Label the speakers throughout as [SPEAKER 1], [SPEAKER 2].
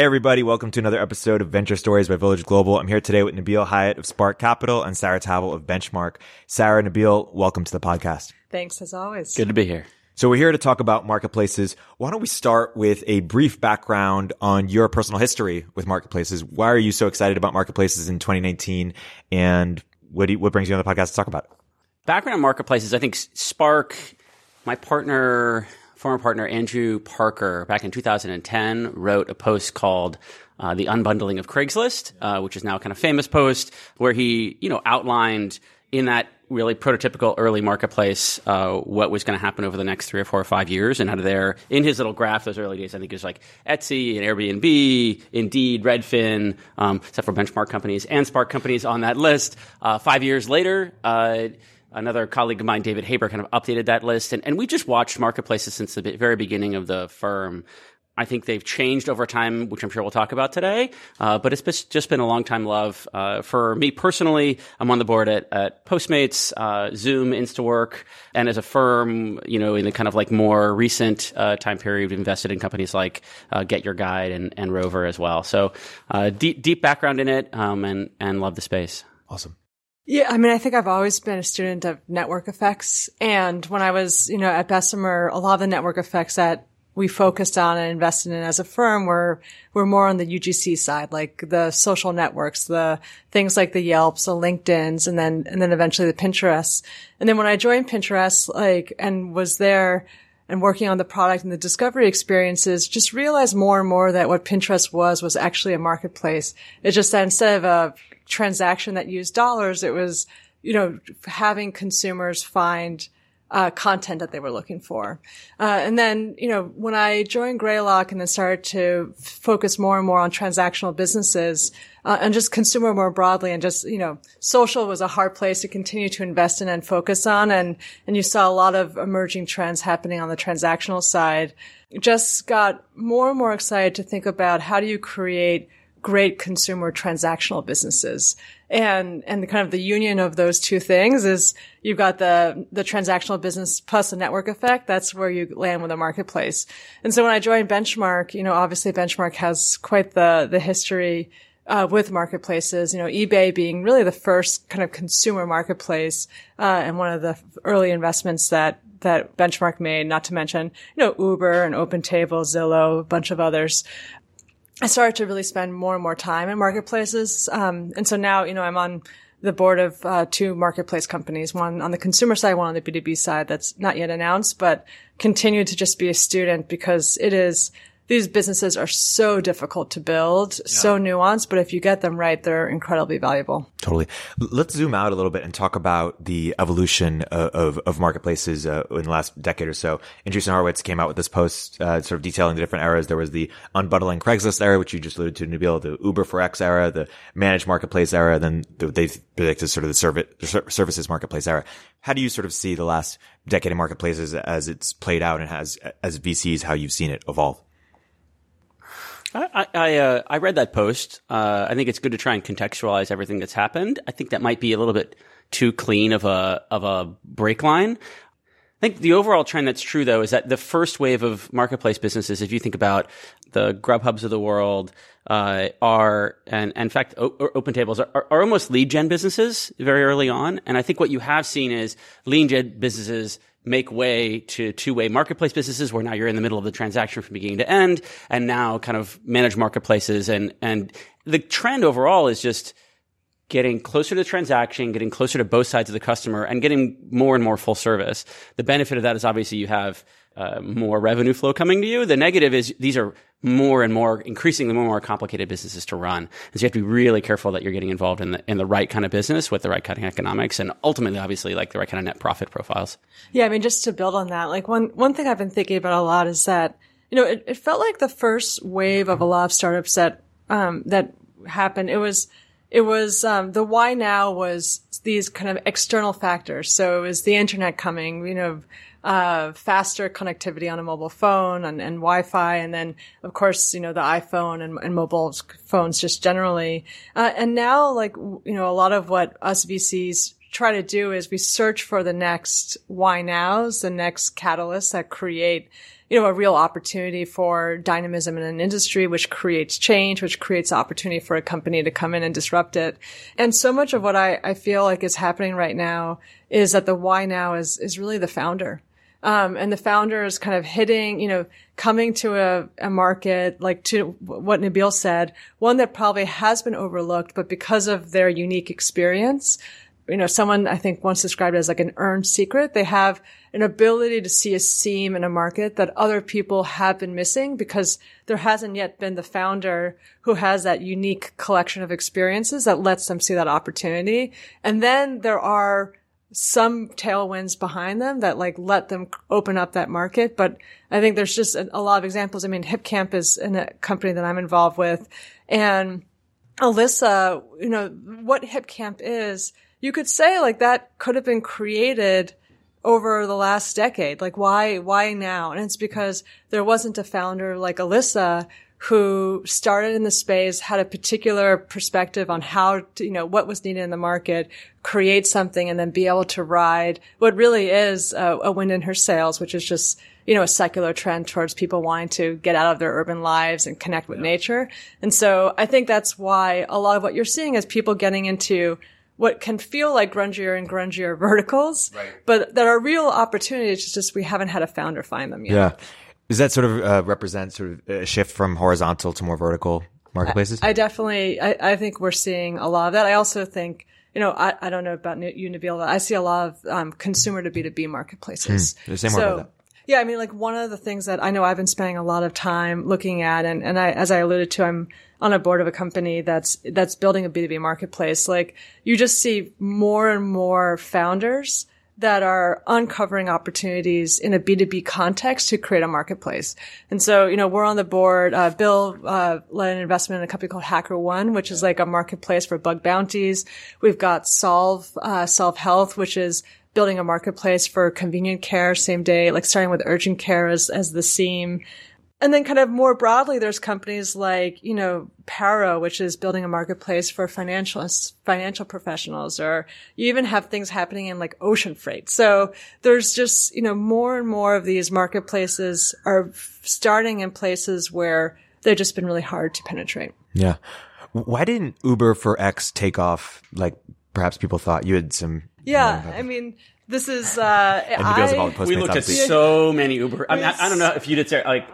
[SPEAKER 1] Hey, everybody, welcome to another episode of Venture Stories by Village Global. I'm here today with Nabeel Hyatt of Spark Capital and Sarah Tavel of Benchmark. Sarah, Nabeel, welcome to the podcast.
[SPEAKER 2] Thanks as always.
[SPEAKER 3] Good to be here.
[SPEAKER 1] So we're here to talk about marketplaces. Why don't we start with a brief background on your personal history with marketplaces? Why are you so excited about marketplaces in 2019? And what, you, what brings you on the podcast to talk about it?
[SPEAKER 3] Background on marketplaces, I think Spark, my partner, former partner Andrew Parker, back in 2010, wrote a post called uh, "The Unbundling of Craigslist," uh, which is now a kind of famous post, where he, you know, outlined in that really prototypical early marketplace uh, what was going to happen over the next three or four or five years, and out of there, in his little graph, those early days, I think it was like Etsy and Airbnb, Indeed, Redfin, um, except for benchmark companies and Spark companies on that list. Uh, five years later uh, another colleague of mine, David Haber, kind of updated that list. And, and we just watched marketplaces since the very beginning of the firm. I think they've changed over time, which I'm sure we'll talk about today. Uh, but it's just been a long time love. Uh, for me personally, I'm on the board at, at Postmates, uh, Zoom, Instawork, and as a firm, you know, in the kind of like more recent uh, time period, we've invested in companies like uh, GetYourGuide and, and Rover as well. So uh, deep deep background in it, um, and and love the space.
[SPEAKER 1] Awesome.
[SPEAKER 2] Yeah, I mean, I think I've always been a student of network effects. And when I was, you know, at Bessemer, a lot of the network effects that we focused on and invested in as a firm were, were more on the UGC side, like the social networks, the things like the Yelps, the LinkedIn's, and then, and then eventually the Pinterest. And then when I joined Pinterest, like, and was there, and working on the product and the discovery experiences, just realized more and more that what Pinterest was, was actually a marketplace. It's just that instead of a transaction that used dollars, it was, you know, having consumers find uh, content that they were looking for. Uh, and then, you know, when I joined Greylock and then started to focus more and more on transactional businesses uh, and just consumer more broadly and just, you know, social was a hard place to continue to invest in and focus on. And, and you saw a lot of emerging trends happening on the transactional side. Just got more and more excited to think about how do you create great consumer transactional businesses. And, and the kind of the union of those two things is you've got the, the transactional business plus the network effect. That's where you land with a marketplace. And so when I joined Benchmark, you know, obviously Benchmark has quite the, the history uh, with marketplaces, you know, eBay being really the first kind of consumer marketplace, uh, and one of the early investments that, that Benchmark made, not to mention, you know, Uber and OpenTable, Zillow, a bunch of others. I started to really spend more and more time in marketplaces. Um, and so now, you know, I'm on the board of uh, two marketplace companies, one on the consumer side, one on the B2B side that's not yet announced, but continue to just be a student because it is these businesses are so difficult to build, yeah. so nuanced, but if you get them right, they're incredibly valuable.
[SPEAKER 1] Totally. Let's zoom out a little bit and talk about the evolution of, of, of marketplaces uh, in the last decade or so. Andreessen Horowitz came out with this post, uh, sort of detailing the different eras. There was the unbundling Craigslist era, which you just alluded to, Nabeel, the Uber for X era, the managed marketplace era, then they predicted sort of the service, services marketplace era. How do you sort of see the last decade of marketplaces as it's played out and has, as VCs, how you've seen it evolve?
[SPEAKER 3] I I, uh, I read that post. Uh, I think it's good to try and contextualize everything that's happened. I think that might be a little bit too clean of a of a break line. I think the overall trend that's true though is that the first wave of marketplace businesses, if you think about the Grubhubs of the world, uh, are and, and, in fact o- OpenTables are, are, almost lead gen businesses very early on. And I think what you have seen is lead gen businesses make way to two-way marketplace businesses where now you're in the middle of the transaction from beginning to end and now kind of manage marketplaces and and the trend overall is just getting closer to the transaction, getting closer to both sides of the customer and getting more and more full service. The benefit of that is obviously you have uh, more revenue flow coming to you. The negative is these are more and more, increasingly more and more complicated businesses to run. And so you have to be really careful that you're getting involved in the, in the right kind of business with the right kind of economics and ultimately, obviously, like the right kind of net profit profiles.
[SPEAKER 2] Yeah. I mean, just to build on that, like one, one thing I've been thinking about a lot is that, you know, it, it felt like the first wave of a lot of startups that, um, that happened, it was, it was um, the why now was these kind of external factors. So it was the internet coming, you know, uh, faster connectivity on a mobile phone and, and Wi-Fi, and then of course you know the iPhone and, and mobile phones just generally. Uh, and now, like you know, a lot of what us VCs try to do is we search for the next why nows, the next catalysts that create you know, a real opportunity for dynamism in an industry, which creates change, which creates opportunity for a company to come in and disrupt it. And so much of what I, I feel like is happening right now is that the why now is, is really the founder. Um, and the founders kind of hitting, you know, coming to a, a market, like to what Nabeel said, one that probably has been overlooked, but because of their unique experience, you know, someone I think once described it as like an earned secret. They have an ability to see a seam in a market that other people have been missing because there hasn't yet been the founder who has that unique collection of experiences that lets them see that opportunity. And then there are some tailwinds behind them that like let them open up that market. But I think there's just a, lot of examples. I mean, HipCamp is a company that I'm involved with and Alyssa, you know, what HipCamp is, you could say like that could have been created over the last decade. Like why, why now? And it's because there wasn't a founder like Alyssa who started in the space, had a particular perspective on how to, you know, what was needed in the market, create something and then be able to ride what really is a, a wind in her sails, which is just, you know, a secular trend towards people wanting to get out of their urban lives and connect with yeah. nature. And so I think that's why a lot of what you're seeing is people getting into what can feel like grungier and grungier verticals, right. but that are real opportunities. It's just we haven't had a founder find them yet.
[SPEAKER 1] Yeah. Does that sort of uh, represent sort of a shift from horizontal to more vertical marketplaces?
[SPEAKER 2] I, I definitely, I, I, think we're seeing a lot of that. I also think, you know, I, I don't know about you, Nabeel, but I see a lot of um, consumer to B2B marketplaces.
[SPEAKER 1] Hmm. Say more so, about that.
[SPEAKER 2] Yeah, I mean, like one of the things that I know I've been spending a lot of time looking at, and, and I, as I alluded to, I'm on a board of a company that's, that's building a B2B marketplace. Like you just see more and more founders that are uncovering opportunities in a B2B context to create a marketplace. And so, you know, we're on the board. Uh, Bill uh, led an investment in a company called HackerOne, which is like a marketplace for bug bounties. We've got Solv, uh, Health, which is building a marketplace for convenient care, same day, like starting with urgent care as, as the seam. And then kind of more broadly, there's companies like, you know, Paro, which is building a marketplace for financial, financial professionals, or you even have things happening in like ocean freight. So there's just, you know, more and more of these marketplaces are starting in places where they've just been really hard to penetrate.
[SPEAKER 1] Yeah. Why didn't Uber for X take off like perhaps people thought you had some
[SPEAKER 2] yeah, I mean, this is uh, I,
[SPEAKER 3] we looked at so many Uber. I mean, I, I, don't know if you did say like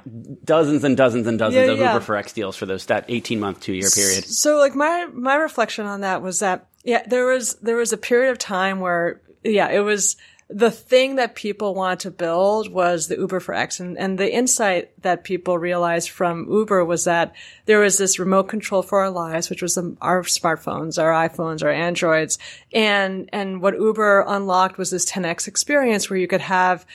[SPEAKER 3] dozens and dozens and dozens yeah, of yeah. Uber for X deals for those that eighteen month two year period.
[SPEAKER 2] So, like my my reflection on that was that yeah, there was there was a period of time where yeah, it was the thing that people wanted to build was the Uber for X. And, and the insight that people realized from Uber was that there was this remote control for our lives, which was the, our smartphones, our iPhones, our Androids. And, and what Uber unlocked was this 10X experience where you could have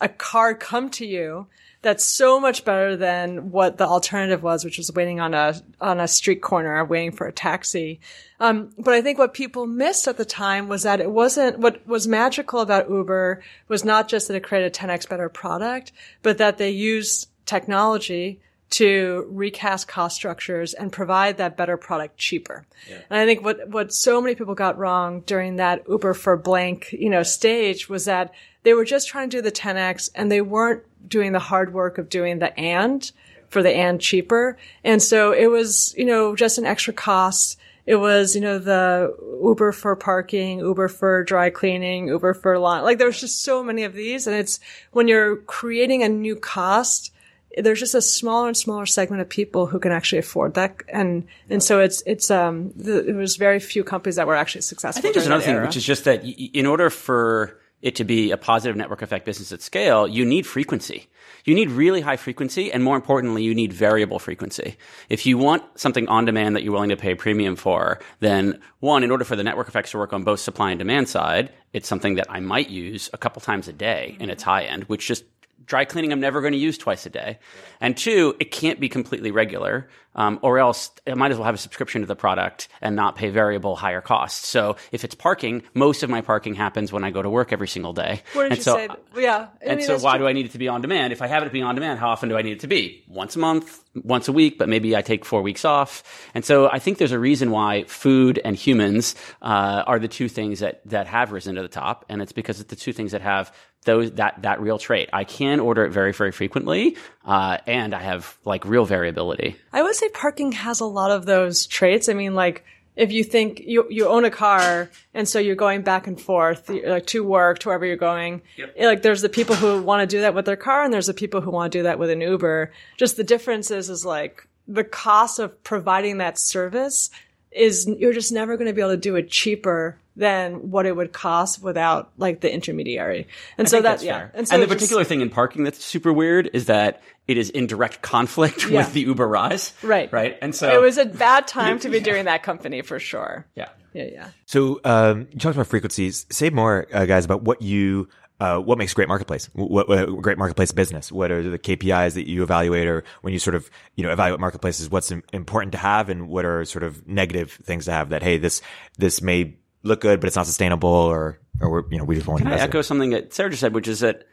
[SPEAKER 2] a car come to you that's so much better than what the alternative was, which was waiting on a on a street corner, waiting for a taxi. Um, but I think what people missed at the time was that it wasn't what was magical about Uber was not just that it created a 10x better product, but that they used technology to recast cost structures and provide that better product cheaper. Yeah. And I think what, what so many people got wrong during that Uber for blank, you know, stage was that they were just trying to do the 10x and they weren't doing the hard work of doing the and for the and cheaper. And so it was, you know, just an extra cost. It was, you know, the Uber for parking, Uber for dry cleaning, Uber for lawn. Like there's just so many of these. And it's when you're creating a new cost, there's just a smaller and smaller segment of people who can actually afford that. And, and so it's, it's, um, the, it was very few companies that were actually successful.
[SPEAKER 3] I think there's another thing, which is just that in order for, it to be a positive network effect business at scale, you need frequency. You need really high frequency, and more importantly, you need variable frequency. If you want something on demand that you're willing to pay a premium for, then one, in order for the network effects to work on both supply and demand side, it's something that I might use a couple times a day in its high end, which just dry cleaning I'm never going to use twice a day. And two, it can't be completely regular. Um, or else I might as well have a subscription to the product and not pay variable higher costs. So if it's parking, most of my parking happens when I go to work every single day.
[SPEAKER 2] What did
[SPEAKER 3] and
[SPEAKER 2] you
[SPEAKER 3] so,
[SPEAKER 2] say? Yeah. I
[SPEAKER 3] and
[SPEAKER 2] mean,
[SPEAKER 3] so why
[SPEAKER 2] true.
[SPEAKER 3] do I need it to be on demand? If I have it be on demand, how often do I need it to be? Once a month, once a week, but maybe I take four weeks off. And so I think there's a reason why food and humans uh, are the two things that that have risen to the top, and it's because it's the two things that have those that that real trait. I can order it very very frequently, uh, and I have like real variability.
[SPEAKER 2] I would say parking has a lot of those traits. I mean, like if you think you you own a car and so you're going back and forth like to work to wherever you're going yep. Eh, like there's the people who want to do that with their car and there's the people who want to do that with an uber just the difference is is like the cost of providing that service is you're just never going to be able to do it cheaper than what it would cost without like the intermediary and so
[SPEAKER 3] think
[SPEAKER 2] that
[SPEAKER 3] that's
[SPEAKER 2] yeah
[SPEAKER 3] fair.
[SPEAKER 2] and so
[SPEAKER 3] and the
[SPEAKER 2] just-
[SPEAKER 3] particular thing in parking that's super weird is that it is in direct conflict
[SPEAKER 2] Yeah.
[SPEAKER 3] with the Uber rise.
[SPEAKER 2] right
[SPEAKER 3] Right. And so
[SPEAKER 2] it was a bad time to be doing that company for sure
[SPEAKER 3] yeah.
[SPEAKER 2] yeah yeah
[SPEAKER 1] So um, you talked about frequencies. Say more, uh, guys, about what you uh, what makes a great marketplace. What, what great marketplace business? What are the KPIs that you evaluate, or when you sort of you know evaluate marketplaces? What's important to have, and what are sort of negative things to have? That hey, this this may look good, but it's not sustainable, or or we're, you know we just want to
[SPEAKER 3] I
[SPEAKER 1] in it.
[SPEAKER 3] echo something that Sarah just said, which is that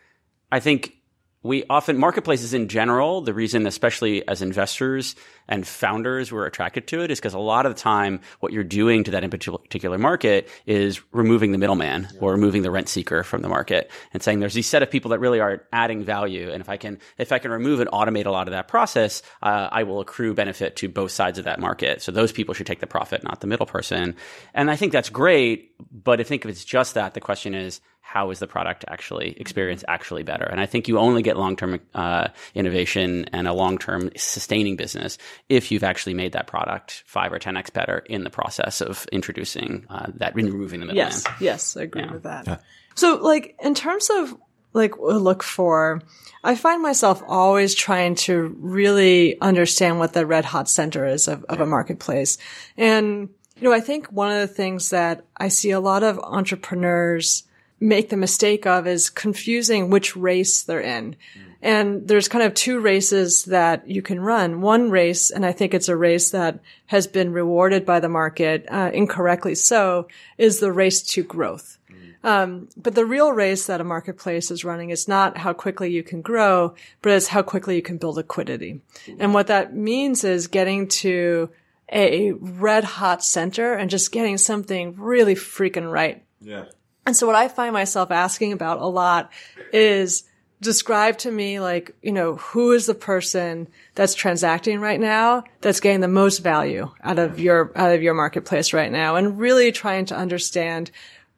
[SPEAKER 3] I think we often marketplaces in general, the reason, especially as investors and founders, we're attracted to it is because a lot of the time what you're doing to that in particular market is removing the middleman or removing the rent seeker from the market and saying there's these set of people that really are adding value. And if I can, if I can remove and automate a lot of that process, uh, I will accrue benefit to both sides of that market. So those people should take the profit, not the middle person. And I think that's great. But I think if it's just that, the question is, how is the product actually experience actually better? And I think you only get long term uh, innovation and a long term sustaining business if you've actually made that product five or ten x better in the process of introducing uh, that removing the middleman.
[SPEAKER 2] Yes, yes, I agree with that. So, like, in terms of like look for, I find myself always trying to really understand what the red hot center is of, of a marketplace. And, you know, I think one of the things that I see a lot of entrepreneurs make the mistake of is confusing which race they're in. And there's kind of two races that you can run. One race, and I think it's a race that has been rewarded by the market, uh, incorrectly so, is the race to growth. Um, but the real race that a marketplace is running is not how quickly you can grow, but it's how quickly you can build liquidity. And what that means is getting to a red hot center and just getting something really freaking right.
[SPEAKER 1] Yeah.
[SPEAKER 2] And so what I find myself asking about a lot is describe to me like, you know, who is the person that's transacting right now that's getting the most value out of your, out of your marketplace right now? And really trying to understand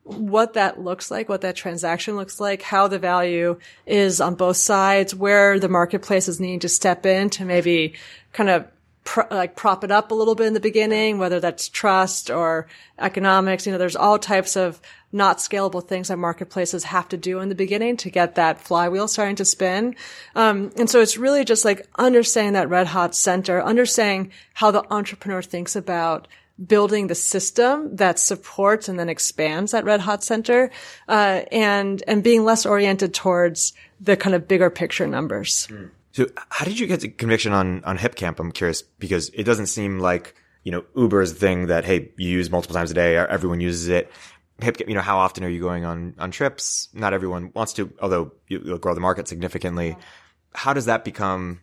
[SPEAKER 2] what that looks like, what that transaction looks like, how the value is on both sides, where the marketplace is needing to step in to maybe kind of like prop it up a little bit in the beginning, whether that's trust or economics. You know, there's all types of not scalable things that marketplaces have to do in the beginning to get that flywheel starting to spin. Um, and so it's really just like understanding that red hot center, understanding how the entrepreneur thinks about building the system that supports and then expands that red hot center, uh, and, and being less oriented towards the kind of bigger picture numbers.
[SPEAKER 1] So how did you get the conviction on, on HipCamp? I'm curious because it doesn't seem like, you know, Uber is the thing that, hey, you use multiple times a day. Everyone uses it. Hip, you know, how often are you going on, on trips? Not everyone wants to, although you, you'll grow the market significantly. How does that become,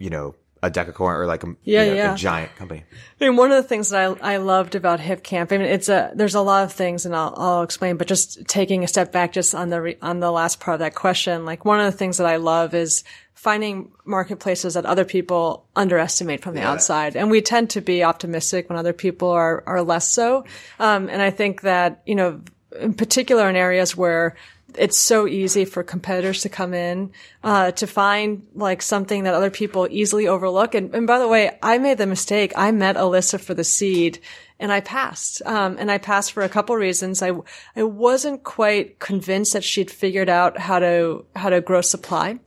[SPEAKER 1] you know, a decacorn or like a,
[SPEAKER 2] Yeah,
[SPEAKER 1] you know,
[SPEAKER 2] yeah.
[SPEAKER 1] a giant company?
[SPEAKER 2] I mean, one of the things that I, I loved about HipCamp, I mean, it's a, there's a lot of things and I'll, I'll explain, but just taking a step back just on the, re, on the last part of that question, like one of the things that I love is finding marketplaces that other people underestimate from the outside. And we tend to be optimistic when other people are, are less so. Um, and I think that, you know, in particular in areas where it's so easy for competitors to come in uh, to find like something that other people easily overlook. And, and by the way, I made the mistake. I met Alyssa for the seed, and I passed. Um, and I passed for a couple reasons. I I wasn't quite convinced that she'd figured out how to how to grow supply,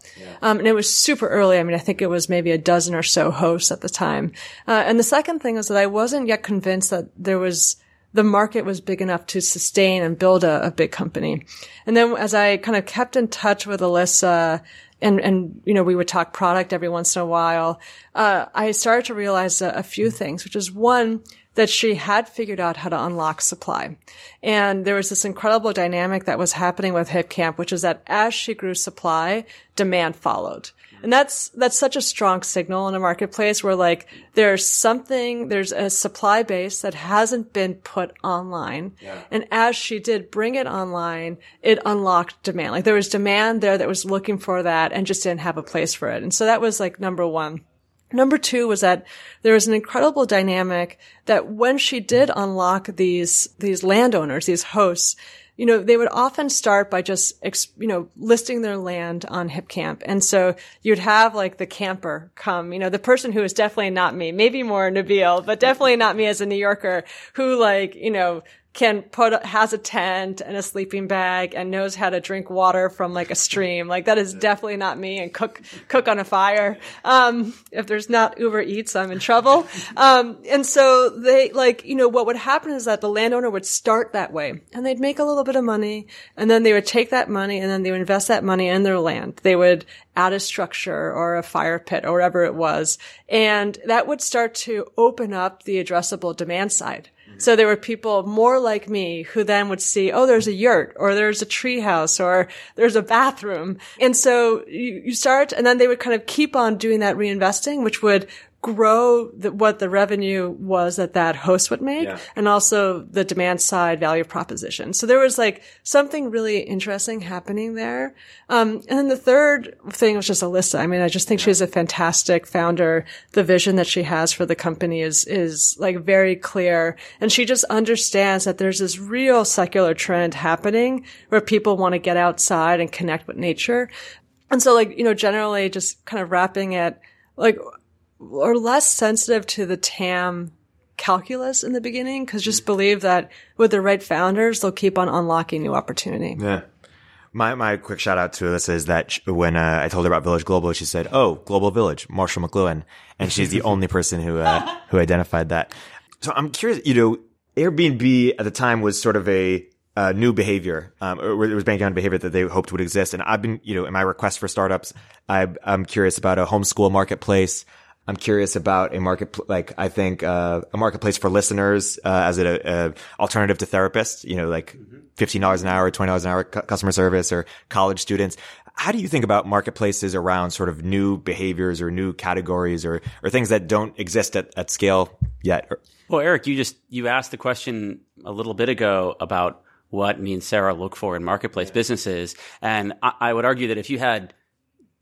[SPEAKER 2] um, and it was super early. I mean, I think it was maybe a dozen or so hosts at the time. Uh, and the second thing is that I wasn't yet convinced that there was the market was big enough to sustain and build a, a big company. And then as I kind of kept in touch with Alyssa and, and, you know, we would talk product every once in a while, uh, I started to realize a, a few things, which is one, that she had figured out how to unlock supply. And there was this incredible dynamic that was happening with HipCamp, which is that as she grew supply, demand followed. And that's, that's such a strong signal in a marketplace where like there's something, there's a supply base that hasn't been put online. Yeah. And as she did bring it online, it unlocked demand. Like there was demand there that was looking for that and just didn't have a place for it. And so that was like number one. Number two was that there was an incredible dynamic that when she did unlock these, these landowners, these hosts, you know, they would often start by just, you know, listing their land on HipCamp. And so you'd have like the camper come, you know, the person who is definitely not me, maybe more Nabeel, but definitely not me as a New Yorker who like, you know, can put has a tent and a sleeping bag and knows how to drink water from like a stream. Like that is definitely not me and cook cook on a fire. Um, if there's not Uber Eats, I'm in trouble. Um, and so they like you know what would happen is that the landowner would start that way and they'd make a little bit of money and then they would take that money and then they would invest that money in their land. They would add a structure or a fire pit or whatever it was, and that would start to open up the addressable demand side. So there were people more like me who then would see, oh, there's a yurt or there's a treehouse or there's a bathroom. And so you, you start and then they would kind of keep on doing that reinvesting, which would grow the, what the revenue was that that host would make yeah. and also the demand side value proposition. So there was like something really interesting happening there. Um, and then the third thing was just Alyssa. I mean, I just think yeah. she's a fantastic founder. The vision that she has for the company is, is like very clear. And she just understands that there's this real secular trend happening where people want to get outside and connect with nature. And so like, you know, generally just kind of wrapping it like are less sensitive to the TAM calculus in the beginning because just believe that with the right founders, they'll keep on unlocking new opportunity.
[SPEAKER 1] Yeah. My, my quick shout out to Alyssa is that when uh, I told her about Village Global, she said, "Oh, Global Village, Marshall McLuhan," and she's the only person who uh, who identified that. So I'm curious. You know, Airbnb at the time was sort of a uh, new behavior, um, or it was banking on behavior that they hoped would exist. And I've been, you know, in my request for startups, I, I'm curious about a homeschool marketplace. I'm curious about a market, like I think uh, a marketplace for listeners uh, as an alternative to therapists. You know, like fifteen dollars an hour, twenty dollars an hour customer service, or college students. How do you think about marketplaces around sort of new behaviors or new categories or or things that don't exist at, at scale yet?
[SPEAKER 3] Well, Erik, you just you asked the question a little bit ago about what me and Sarah look for in marketplace businesses, and I, I would argue that if you had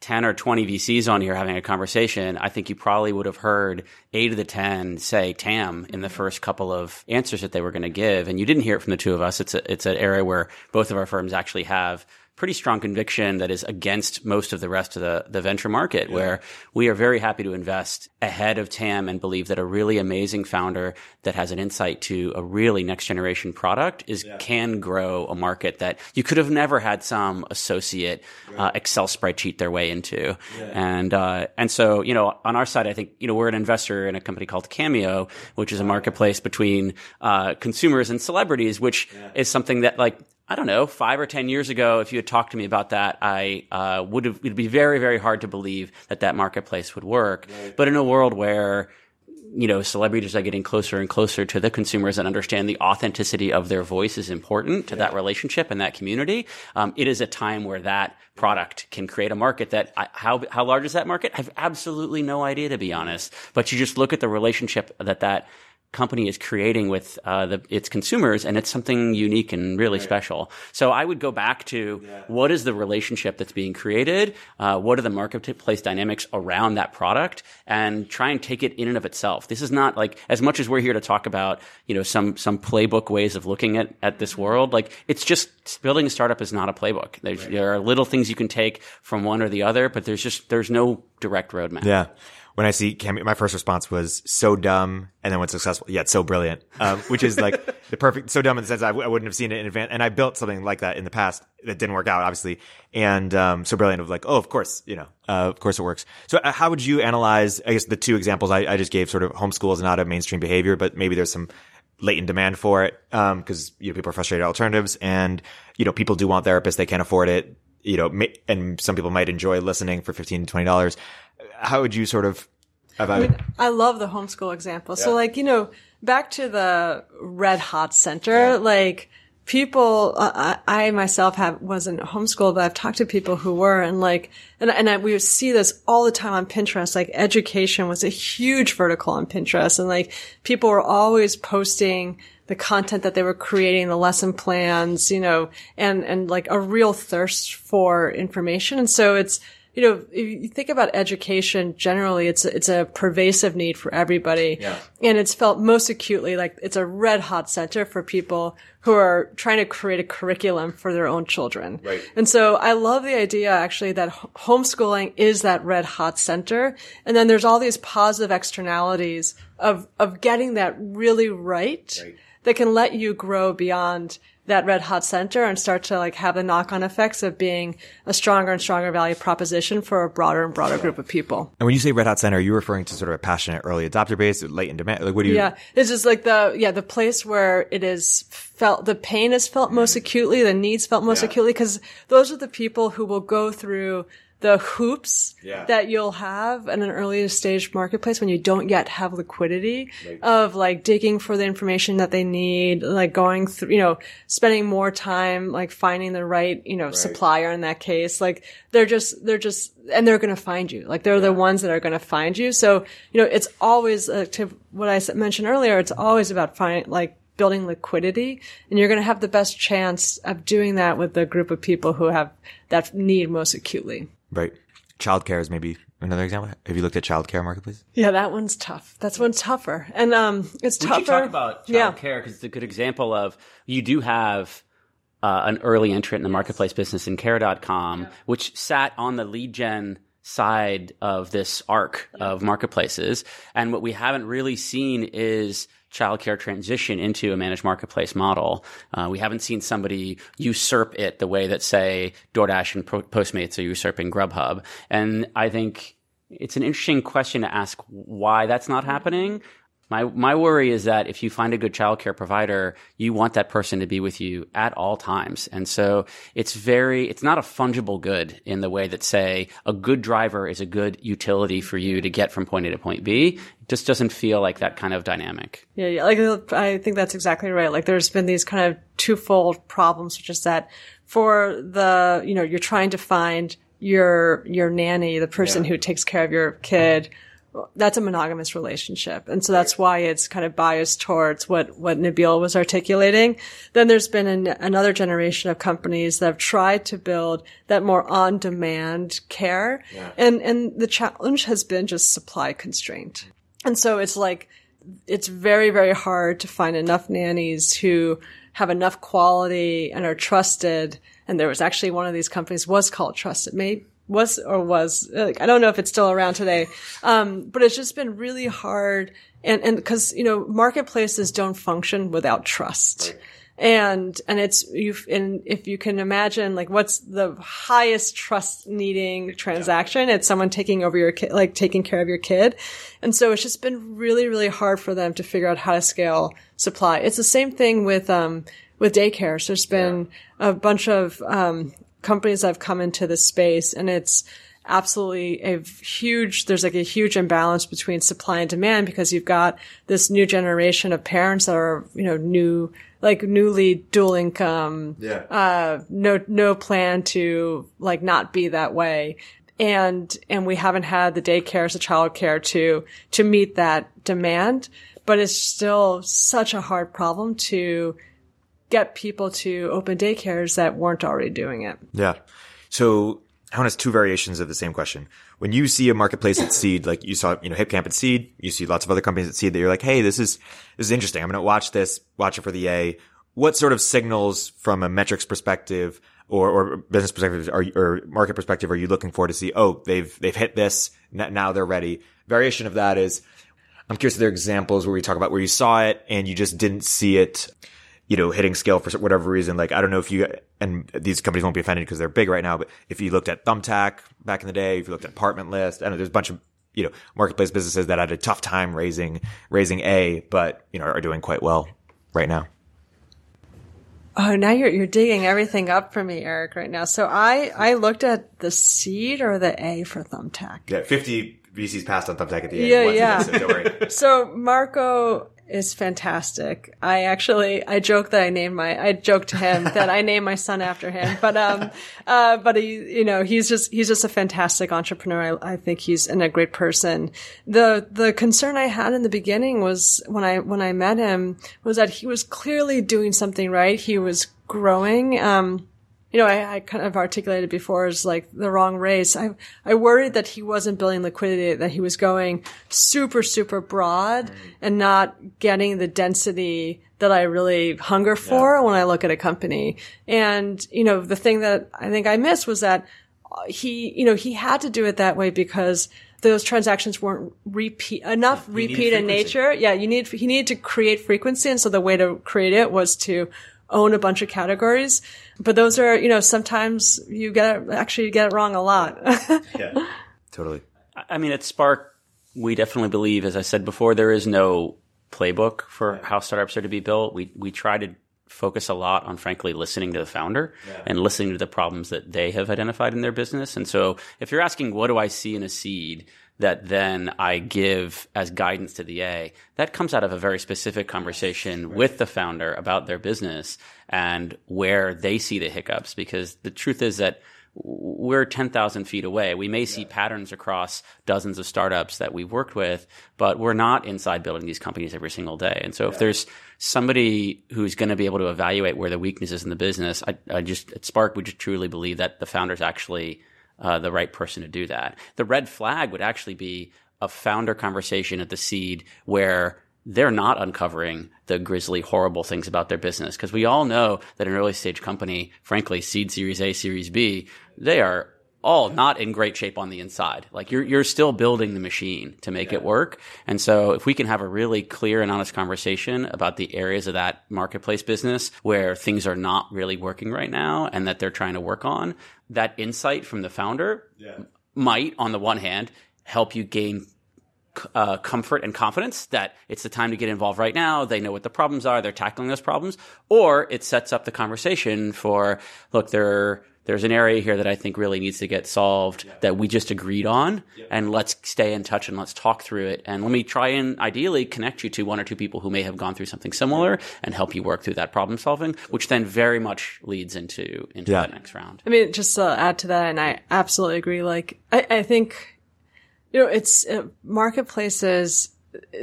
[SPEAKER 3] 10 or 20 VCs on here having a conversation, I think you probably would have heard eight of the 10 say TAM in the first couple of answers that they were going to give. And you didn't hear it from the two of us. It's a, it's an area where both of our firms actually have pretty strong conviction that is against most of the rest of the, the venture market, yeah. where we are very happy to invest ahead of TAM and believe that a really amazing founder that has an insight to a really next generation product is yeah. can grow a market that you could have never had some associate right. uh, Excel spreadsheet their way into. Yeah. And uh, and so you know on our side, I think you know we're an investor in a company called Cameo, which is a marketplace between uh, consumers and celebrities, which is something that like I don't know, five or ten years ago, if you had talked to me about that, I uh, would have. It'd be very, very hard to believe that that marketplace would work. Right. But in a world where you know, celebrities are getting closer and closer to the consumers and understand the authenticity of their voice is important to yeah. that relationship and that community. Um, it is a time where that product can create a market that I, how how large is that market? I have absolutely no idea to be honest. But you just look at the relationship that that company is creating with uh, the, its consumers, and it's something unique and really right. special. So I would go back to yeah. what is the relationship that's being created, uh, what are the marketplace dynamics around that product, and try and take it in and of itself. This is not like as much as we're here to talk about you know some some playbook ways of looking at at this world. Like it's just building a startup is not a playbook. Right. There are little things you can take from one or the other, but there's just there's no direct roadmap.
[SPEAKER 1] Yeah when I see Cameo, my first response was so dumb, and then when successful, yet so brilliant, um, which is like the perfect, so dumb in the sense I w- I wouldn't have seen it in advance. And I built something like that in the past that didn't work out, obviously, and um, so brilliant of like, oh, of course, you know, uh, of course it works. So uh, how would you analyze? I guess the two examples I, I just gave, sort of homeschool is not a mainstream behavior, but maybe there's some latent demand for it because um, you know people are frustrated alternatives, and you know people do want therapists, they can't afford it you know, ma- and some people might enjoy listening for 15 to $20. How would you sort of about
[SPEAKER 2] I, mean, I love the homeschool example. So like, you know, back to the red hot center, like people, uh, I, I myself have, wasn't homeschooled, but I've talked to people who were and like, and, and I, we would see this all the time on Pinterest, like education was a huge vertical on Pinterest and like people were always posting the content that they were creating, the lesson plans, you know, and, and like a real thirst for information. And so it's, you know, if you think about education generally, it's it's a pervasive need for everybody,
[SPEAKER 1] Yeah.
[SPEAKER 2] and it's felt most acutely like it's a red hot center for people who are trying to create a curriculum for their own children.
[SPEAKER 1] Right.
[SPEAKER 2] And so I love the idea actually that homeschooling is that red hot center, and then there's all these positive externalities of of getting that really right,
[SPEAKER 1] Right.
[SPEAKER 2] that can let you grow beyond that red hot center and start to like have the knock on effects of being a stronger and stronger value proposition for a broader and broader group of people.
[SPEAKER 1] And when you say red hot center, are you referring to sort of a passionate early adopter base, latent demand? Like, what do you?
[SPEAKER 2] Yeah. It's just like the, yeah, the place where it is felt, the pain is felt most mm-hmm. acutely, the needs felt most
[SPEAKER 1] Yeah.
[SPEAKER 2] acutely, because those are the people who will go through the hoops
[SPEAKER 1] Yeah.
[SPEAKER 2] that you'll have in an early stage marketplace when you don't yet have liquidity of like digging for the information that they need, like going through, you know, spending more time like finding the right, you know, supplier in that case. Like they're just, they're just, and they're going to find you. Like they're the ones that are going to find you. So, you know, it's always uh, to what I mentioned earlier, it's always about finding, like, building liquidity and you're going to have the best chance of doing that with the group of people who have that need most acutely.
[SPEAKER 1] Right. Childcare is maybe another example. Have you looked at childcare marketplace?
[SPEAKER 2] Yeah, that one's tough. That's one's tougher. And um it's
[SPEAKER 3] We
[SPEAKER 2] tougher.
[SPEAKER 3] should talk about
[SPEAKER 2] yeah.
[SPEAKER 3] childcare because it's a good example of you do have uh, an early entrant in the marketplace business in care.com, which sat on the lead gen side of this arc of marketplaces. And what we haven't really seen is childcare transition into a managed marketplace model. Uh, we haven't seen somebody usurp it the way that, say, DoorDash and Postmates are usurping Grubhub. And I think it's an interesting question to ask why that's not happening. My my worry is that if you find a good childcare provider, you want that person to be with you at all times. And so it's very it's not a fungible good in the way that say a good driver is a good utility for you to get from point A to point B. It just doesn't feel like that kind of dynamic.
[SPEAKER 2] Yeah, yeah. Like I think that's exactly right. Like there's been these kind of twofold problems, which is that for the you know you're trying to find your your nanny, the person who takes care of your kid. That's a monogamous relationship, and so that's why it's kind of biased towards what what Nabeel was articulating. Then there's been an, another generation of companies that have tried to build that more on-demand care, and and the challenge has been just supply constraint. And so it's like it's very, very hard to find enough nannies who have enough quality and are trusted. And there was actually one of these companies was called Trusted. Maybe was or was like, I don't know if it's still around today. Um, but it's just been really hard. And, and cause, you know, marketplaces don't function without trust. And, and it's, you've, and if you can imagine, like, what's the highest trust needing transaction? It's someone taking over your kid, like taking care of your kid. And so it's just been really, really hard for them to figure out how to scale supply. It's the same thing with, um, with daycares. There's been a bunch of, um, companies that have come into the space and it's, absolutely a huge, there's like a huge imbalance between supply and demand because you've got this new generation of parents that are, you know, new, like newly dual income,
[SPEAKER 1] Yeah.
[SPEAKER 2] uh, no, no plan to like not be that way. And, and we haven't had the daycares, the childcare to, to meet that demand, but it's still such a hard problem to get people to open daycares that weren't already doing it.
[SPEAKER 1] Yeah. So I want to two variations of the same question. When you see a marketplace at seed, like you saw, you know, HipCamp at seed, you see lots of other companies at seed that you're like, Hey, this is, this is interesting. I'm going to watch this, watch it for the A. What sort of signals from a metrics perspective or, or business perspective or market perspective are you looking for to see, oh, they've, they've hit this. Now they're ready. Variation of that is, I'm curious if there are examples where we talk about where you saw it and you just didn't see it you know, hitting scale for whatever reason. Like, I don't know if you, and these companies won't be offended because they're big right now, but if you looked at Thumbtack back in the day, if you looked at Apartment List, I know there's a bunch of, you know, marketplace businesses that had a tough time raising, raising A, but, you know, are doing quite well right now.
[SPEAKER 2] Oh, now you're you're digging everything up for me, Erik, right now. So I I looked at the seed or the A for Thumbtack.
[SPEAKER 1] Yeah, 50 VCs passed on Thumbtack at the end.
[SPEAKER 2] Yeah, yeah.
[SPEAKER 1] is, so don't worry.
[SPEAKER 2] So Marco is fantastic. I actually I joke that I named my I joked to him that I named my son after him. But um uh but he you know he's just he's just a fantastic entrepreneur. I, I think he's and a great person. The the concern I had in the beginning was when I when I met him was that he was clearly doing something right. He was growing. Um you know, I, I kind of articulated before as like the wrong race. I, I worried that he wasn't building liquidity, that he was going super, super broad and not getting the density that I really hunger for when I look at a company. And, you know, the thing that I think I missed was that uh, he, you know, he had to do it that way because those transactions weren't repeat enough repeat in nature. Yeah, you need he needed to create frequency, and so the way to create it was to own a bunch of categories. But those are, you know, sometimes you get it, actually you get it wrong a lot.
[SPEAKER 1] Yeah, totally.
[SPEAKER 3] I mean, at Spark, we definitely believe, as I said before, there is no playbook for how startups are to be built. We we try to focus a lot on, frankly, listening to the founder and listening to the problems that they have identified in their business. And so, if you're asking, what do I see in a seed? That then I give as guidance to the A. That comes out of a very specific conversation with the founder about their business and where they see the hiccups. Because the truth is that we're 10,000 feet away. We may see patterns across dozens of startups that we've worked with, but we're not inside building these companies every single day. And so if there's somebody who's going to be able to evaluate where the weakness is in the business, I, I just, at Spark, we just truly believe that the founder's actually uh, the right person to do that. The red flag would actually be a founder conversation at the seed where they're not uncovering the grisly, horrible things about their business. Because we all know that an early stage company, frankly, seed series A, series B, they are all not in great shape on the inside. Like you're, you're still building the machine to make it work. And so if we can have a really clear and honest conversation about the areas of that marketplace business where things are not really working right now and that they're trying to work on, that insight from the founder might, on the one hand, help you gain uh, comfort and confidence that it's the time to get involved right now. They know what the problems are. They're tackling those problems. Or it sets up the conversation for, look, there, there's an area here that I think really needs to get solved that we just agreed on. And let's stay in touch and let's talk through it. And let me try and ideally connect you to one or two people who may have gone through something similar and help you work through that problem solving, which then very much leads into, into
[SPEAKER 1] Yeah.
[SPEAKER 3] the next round.
[SPEAKER 2] I mean, just to add to that, and I absolutely agree. Like, I, I think, you know, it's uh, marketplaces.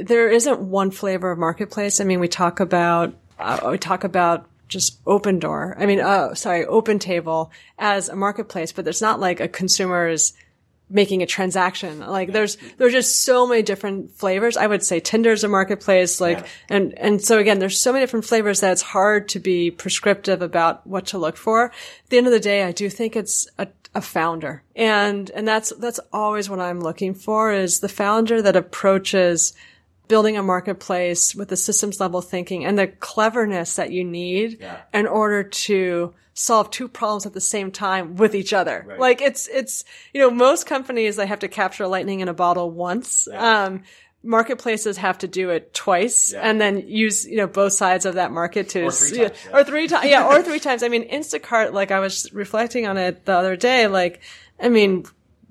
[SPEAKER 2] There isn't one flavor of marketplace. I mean, we talk about uh, we talk about just Opendoor. I mean, uh, sorry, OpenTable as a marketplace, but it's not like a consumer is making a transaction. Like there's, there's just so many different flavors. I would say Tinder's a marketplace. Like, and, and so again, there's so many different flavors that it's hard to be prescriptive about what to look for. At the end of the day, I do think it's a, a founder. And, and that's, that's always what I'm looking for is the founder that approaches building a marketplace with the systems level thinking and the cleverness that you need in order to solve two problems at the same time with each other. Like it's, it's, you know, most companies, they have to capture lightning in a bottle once. Um, marketplaces have to do it twice and then use, you know, both sides of that market to,
[SPEAKER 1] Or three times, yeah.
[SPEAKER 2] or three times. Yeah. Or three times. I mean, Instacart, like I was reflecting on it the other day, like, I mean,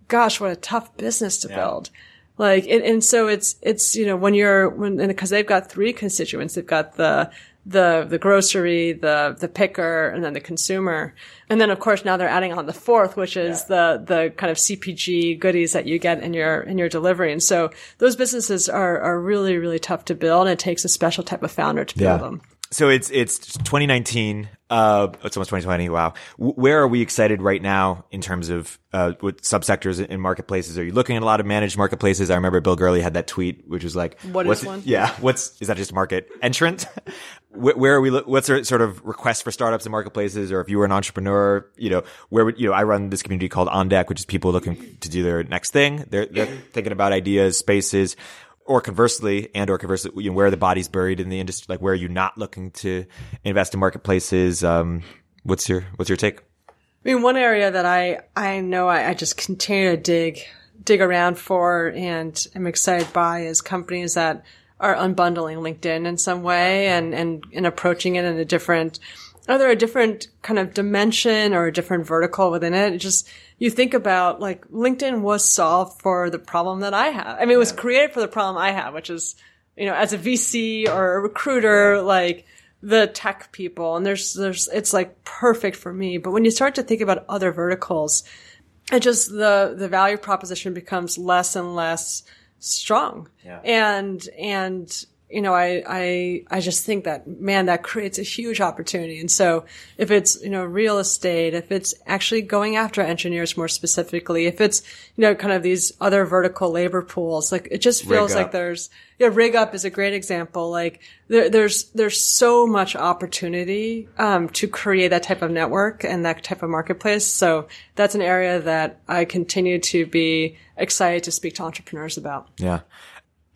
[SPEAKER 2] gosh, what a tough business to build. Like, and, and so it's, it's, you know, when you're, when, and cause they've got three constituents. They've got the, the, the grocery, the, the picker, and then the consumer. And then of course now they're adding on the fourth, which is the, the kind of CPG goodies that you get in your, in your delivery. And so those businesses are, are really, really tough to build. And it takes a special type of founder to build
[SPEAKER 1] Yeah.
[SPEAKER 2] them.
[SPEAKER 1] So it's it's 2019. Uh, it's almost 2020. Wow. Where are we excited right now in terms of uh, what subsectors in marketplaces? Are you looking at a lot of managed marketplaces? I remember Bill Gurley had that tweet, which was like,
[SPEAKER 2] What is
[SPEAKER 1] what's
[SPEAKER 2] one?
[SPEAKER 1] Yeah. What's is that just market entrant? where, where are we? What's our sort of request for startups and marketplaces? Or if you were an entrepreneur, you know, where would you know? I run this community called On Deck, which is people looking to do their next thing. They're they're thinking about ideas, spaces or conversely, and or conversely, you know, where are the bodies buried in the industry? Like, where are you not looking to invest in marketplaces? Um, what's your what's your take?
[SPEAKER 2] I mean, one area that I, I know I, I just continue to dig, dig around for and am excited by is companies that are unbundling LinkedIn in some way and, and, and approaching it in a different, are there a different kind of dimension or a different vertical within it? it just you think about like LinkedIn was solved for the problem that I have. I mean, it was created for the problem I have, which is you know, as a VC or a recruiter, like the tech people, and there's there's it's like perfect for me. But when you start to think about other verticals, it just the the value proposition becomes less and less strong.
[SPEAKER 1] Yeah.
[SPEAKER 2] And and you know, I, I, I just think that, man, that creates a huge opportunity. And so if it's, you know, real estate, if it's actually going after engineers more specifically, if it's, you know, kind of these other vertical labor pools, like it just feels like there's, yeah, RigUp is a great example. Like there, there's, there's so much opportunity, um, to create that type of network and that type of marketplace. So that's an area that I continue to be excited to speak to entrepreneurs about.
[SPEAKER 1] Yeah.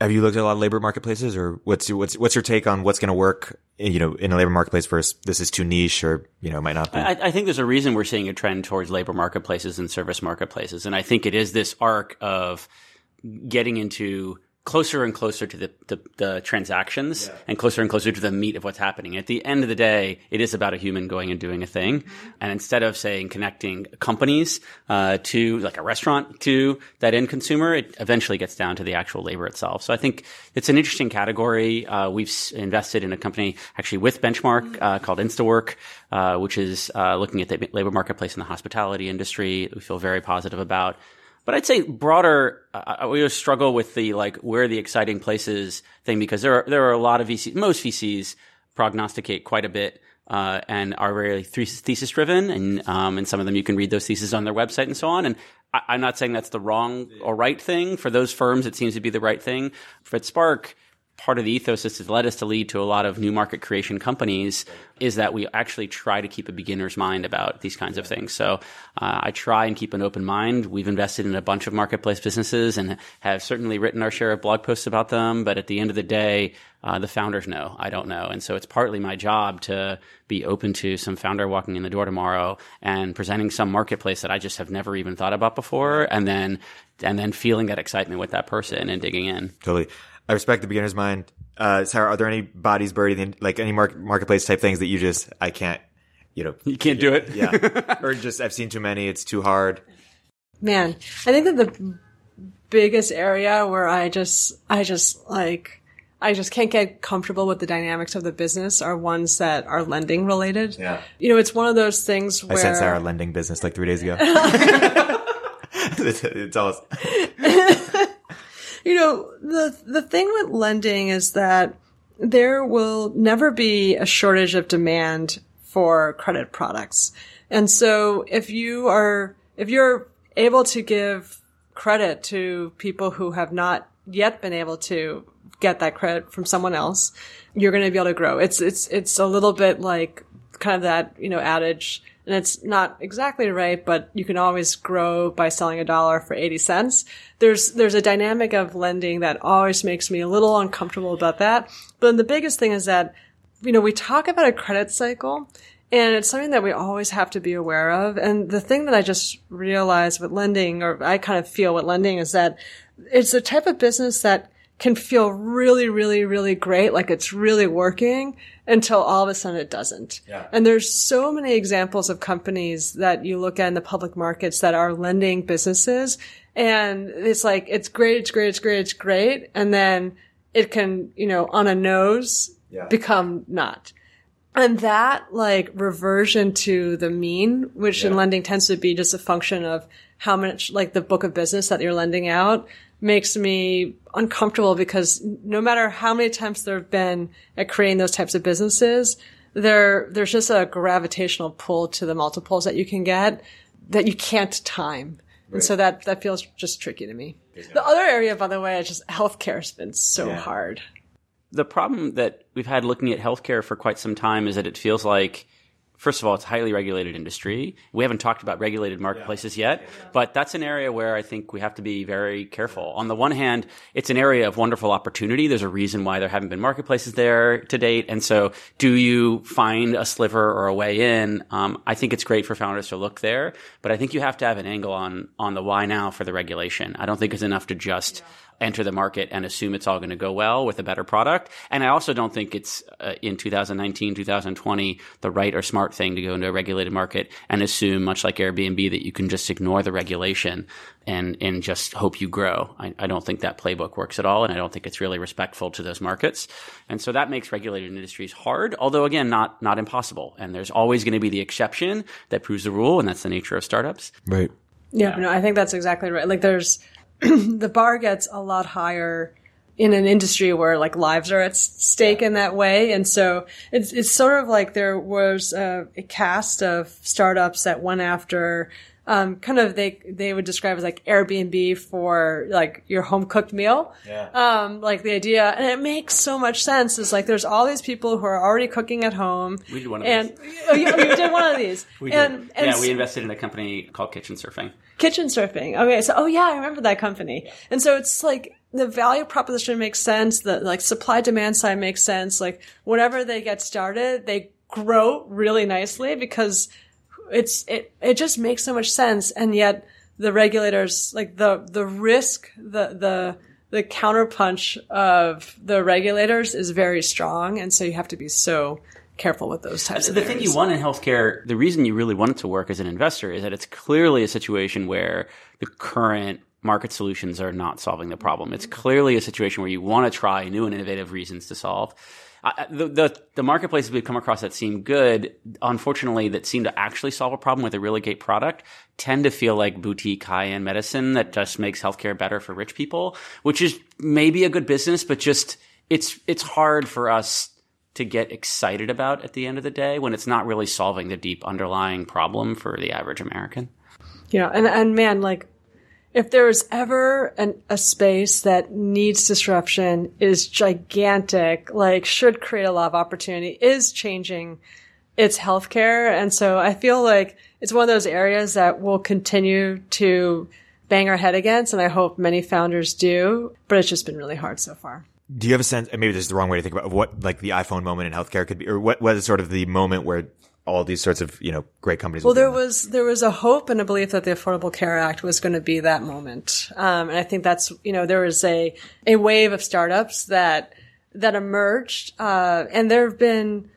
[SPEAKER 1] Have you looked at a lot of labor marketplaces, or what's your, what's what's your take on what's going to work? You know, in a labor marketplace versus this is too niche, or you know, might not be.
[SPEAKER 3] I, I think there's a reason we're seeing a trend towards labor marketplaces and service marketplaces. And I think it is this arc of getting into closer and closer to the, the, the transactions and closer and closer to the meat of what's happening. At the end of the day, it is about a human going and doing a thing. And instead of saying connecting companies uh, to like a restaurant to that end consumer, it eventually gets down to the actual labor itself. So I think it's an interesting category. Uh, we've invested in a company actually with Benchmark uh, called InstaWork, uh, which is uh, looking at the labor marketplace in the hospitality industry. We feel very positive about. But I'd say broader, uh, we always struggle with the like where are the exciting places thing because there are there are a lot of VCs. Most VCs prognosticate quite a bit uh, and are very thesis driven, and um, and some of them you can read those theses on their website and so on. And I, I'm not saying that's the wrong or right thing for those firms. It seems to be the right thing. For Spark, part of the ethos that's led us to lead to a lot of new market creation companies is that we actually try to keep a beginner's mind about these kinds of things. So uh, I try and keep an open mind. We've invested in a bunch of marketplace businesses and have certainly written our share of blog posts about them. But at the end of the day, uh, the founders know. I don't know. And so it's partly my job to be open to some founder walking in the door tomorrow and presenting some marketplace that I just have never even thought about before. And then, and then feeling that excitement with that person and digging in.
[SPEAKER 1] Totally. I respect the beginner's mind. Uh, Sarah, are there any bodies buried in, like any mark, marketplace type things that you just, I can't, you know,
[SPEAKER 3] You can't do it.
[SPEAKER 1] yeah. or just, I've seen too many. It's too hard.
[SPEAKER 2] Man, I think that the biggest area where I just, I just like, I just can't get comfortable with the dynamics of the business are ones that are lending related.
[SPEAKER 1] Yeah.
[SPEAKER 2] You know, it's one of those things
[SPEAKER 1] I
[SPEAKER 2] where
[SPEAKER 1] sent Sarah a lending business like three days ago. it's us.
[SPEAKER 2] You know, the the thing with lending is that there will never be a shortage of demand for credit products. And so if you are if you're able to give credit to people who have not yet been able to get that credit from someone else, you're going to be able to grow. It's it's it's a little bit like kind of that, you know, adage and it's not exactly right, but you can always grow by selling a dollar for 80 cents. There's, there's a dynamic of lending that always makes me a little uncomfortable about that. But then the biggest thing is that, you know, we talk about a credit cycle and it's something that we always have to be aware of. And the thing that I just realized with lending, or I kind of feel with lending is that it's a type of business that can feel really, really, really great, like it's really working until all of a sudden it doesn't.
[SPEAKER 1] Yeah.
[SPEAKER 2] And there's so many examples of companies that you look at in the public markets that are lending businesses and it's like, it's great, it's great, it's great, it's great. And then it can, you know, on a nose
[SPEAKER 1] Yeah.
[SPEAKER 2] become not. And that like reversion to the mean, which in lending tends to be just a function of how much like the book of business that you're lending out makes me uncomfortable because no matter how many attempts there have been at creating those types of businesses, there, there's just a gravitational pull to the multiples that you can get that you can't time. And so that, that feels just tricky to me. The other area, by the way, is just healthcare has been so
[SPEAKER 1] Yeah.
[SPEAKER 2] hard.
[SPEAKER 3] the problem that we've had looking at healthcare for quite some time is that it feels like first of all, it's a highly regulated industry. We haven't talked about regulated marketplaces yeah. yet, but that's an area where I think we have to be very careful. On the one hand, it's an area of wonderful opportunity. There's a reason why there haven't been marketplaces there to date. And so do you find a sliver or a way in? Um, I think it's great for founders to look there, but I think you have to have an angle on, on the why now for the regulation. I don't think it's enough to just yeah enter the market and assume it's all going to go well with a better product. And I also don't think it's uh, in 2019, 2020, the right or smart thing to go into a regulated market and assume, much like Airbnb, that you can just ignore the regulation and, and just hope you grow. I, I don't think that playbook works at all. And I don't think it's really respectful to those markets. And so that makes regulated industries hard, although again, not, not impossible. And there's always going to be the exception that proves the rule. And that's the nature of startups.
[SPEAKER 1] Right.
[SPEAKER 2] Yeah, yeah. no, I think that's exactly right. Like there's, the bar gets a lot higher in an industry where like lives are at stake in that way. And so it's, it's sort of like there was a, a cast of startups that went after um, kind of they they would describe as like Airbnb for like your home cooked meal.
[SPEAKER 1] Yeah.
[SPEAKER 2] Um, like the idea, and it makes so much sense. Is like there's all these people who are already cooking at home.
[SPEAKER 3] We did one of
[SPEAKER 2] and,
[SPEAKER 3] these.
[SPEAKER 2] Oh, you, you did one of these.
[SPEAKER 3] we and, did. And yeah, we invested in a company called
[SPEAKER 2] Kitchensurfing. Kitchensurfing. Okay, so oh yeah, I remember that company. And so it's like the value proposition makes sense. The like supply demand side makes sense. Like whenever they get started, they grow really nicely because it's it it just makes so much sense, and yet the regulators like the the risk the the the counterpunch of the regulators is very strong, and so you have to be so careful with those types
[SPEAKER 3] of
[SPEAKER 2] the
[SPEAKER 3] thing you want in healthcare the reason you really want it to work as an investor is that it's clearly a situation where the current market solutions are not solving the problem. It's mm-hmm. clearly a situation where you want to try new and innovative reasons to solve. The, the, the marketplaces we've come across that seem good, unfortunately, that seem to actually solve a problem with a really great product, tend to feel like boutique high end medicine that just makes healthcare better for rich people, which is maybe a good business, but just it's it's hard for us to get excited about at the end of the day when it's not really solving the deep underlying problem for the average American.
[SPEAKER 2] Yeah, and and man, like if there's ever an, a space that needs disruption, is gigantic, like should create a lot of opportunity, is changing its healthcare. And so I feel like it's one of those areas that we'll continue to bang our head against. And I hope many founders do, but it's just been really hard so far.
[SPEAKER 1] Do you have a sense, maybe this is the wrong way to think about what like the iPhone moment in healthcare could be, or what was sort of the moment where all these sorts of you know great companies.
[SPEAKER 2] Well, there was there was a hope and a belief that the Affordable Care Act was going to be that moment, um, and I think that's you know there was a a wave of startups that that emerged, uh, and there have been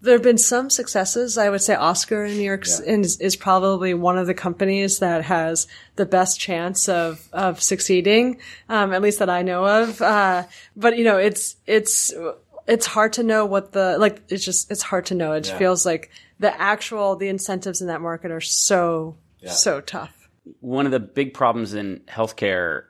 [SPEAKER 2] there have been some successes. I would say Oscar in New York yeah. is, is, probably one of the companies that has the best chance of of succeeding, um, at least that I know of. Uh, but you know, it's it's it's hard to know what the like it's just it's hard to know it yeah. feels like the actual the incentives in that market are so yeah. so tough
[SPEAKER 3] one of the big problems in healthcare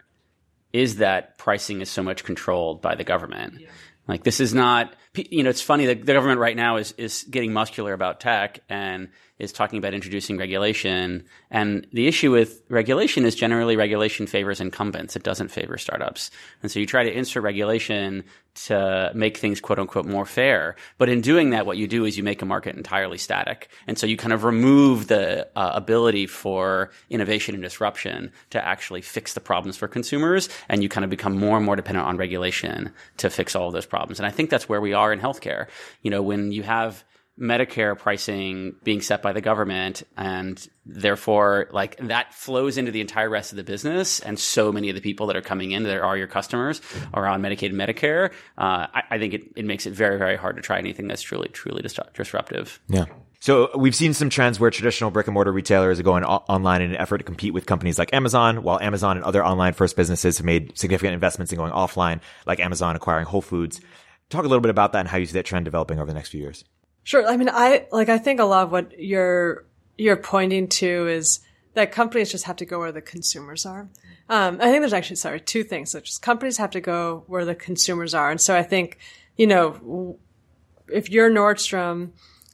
[SPEAKER 3] is that pricing is so much controlled by the government yeah. like this is not you know it's funny that the government right now is is getting muscular about tech and is talking about introducing regulation. And the issue with regulation is generally regulation favors incumbents. It doesn't favor startups. And so you try to insert regulation to make things quote unquote more fair. But in doing that, what you do is you make a market entirely static. And so you kind of remove the uh, ability for innovation and disruption to actually fix the problems for consumers. And you kind of become more and more dependent on regulation to fix all of those problems. And I think that's where we are in healthcare. You know, when you have Medicare pricing being set by the government and therefore like that flows into the entire rest of the business and so many of the people that are coming in that are your customers are on Medicaid and Medicare uh, I, I, think it, it makes it very very hard to try anything that's truly truly disruptive
[SPEAKER 1] yeah so we've seen some trends where traditional brick and mortar retailers are going o- online in an effort to compete with companies like Amazon, while Amazon and other online first businesses have made significant investments in going offline, like Amazon acquiring Whole Foods. Talk a little bit about that and how you see that trend developing over the next few years.
[SPEAKER 2] Sure. I mean, I like, I think a lot of what you're, you're pointing to is that companies just have to go where the consumers are. Um, I think there's actually, sorry, two things. So just companies have to go where the consumers are. And so I think, you know, if you're Nordstrom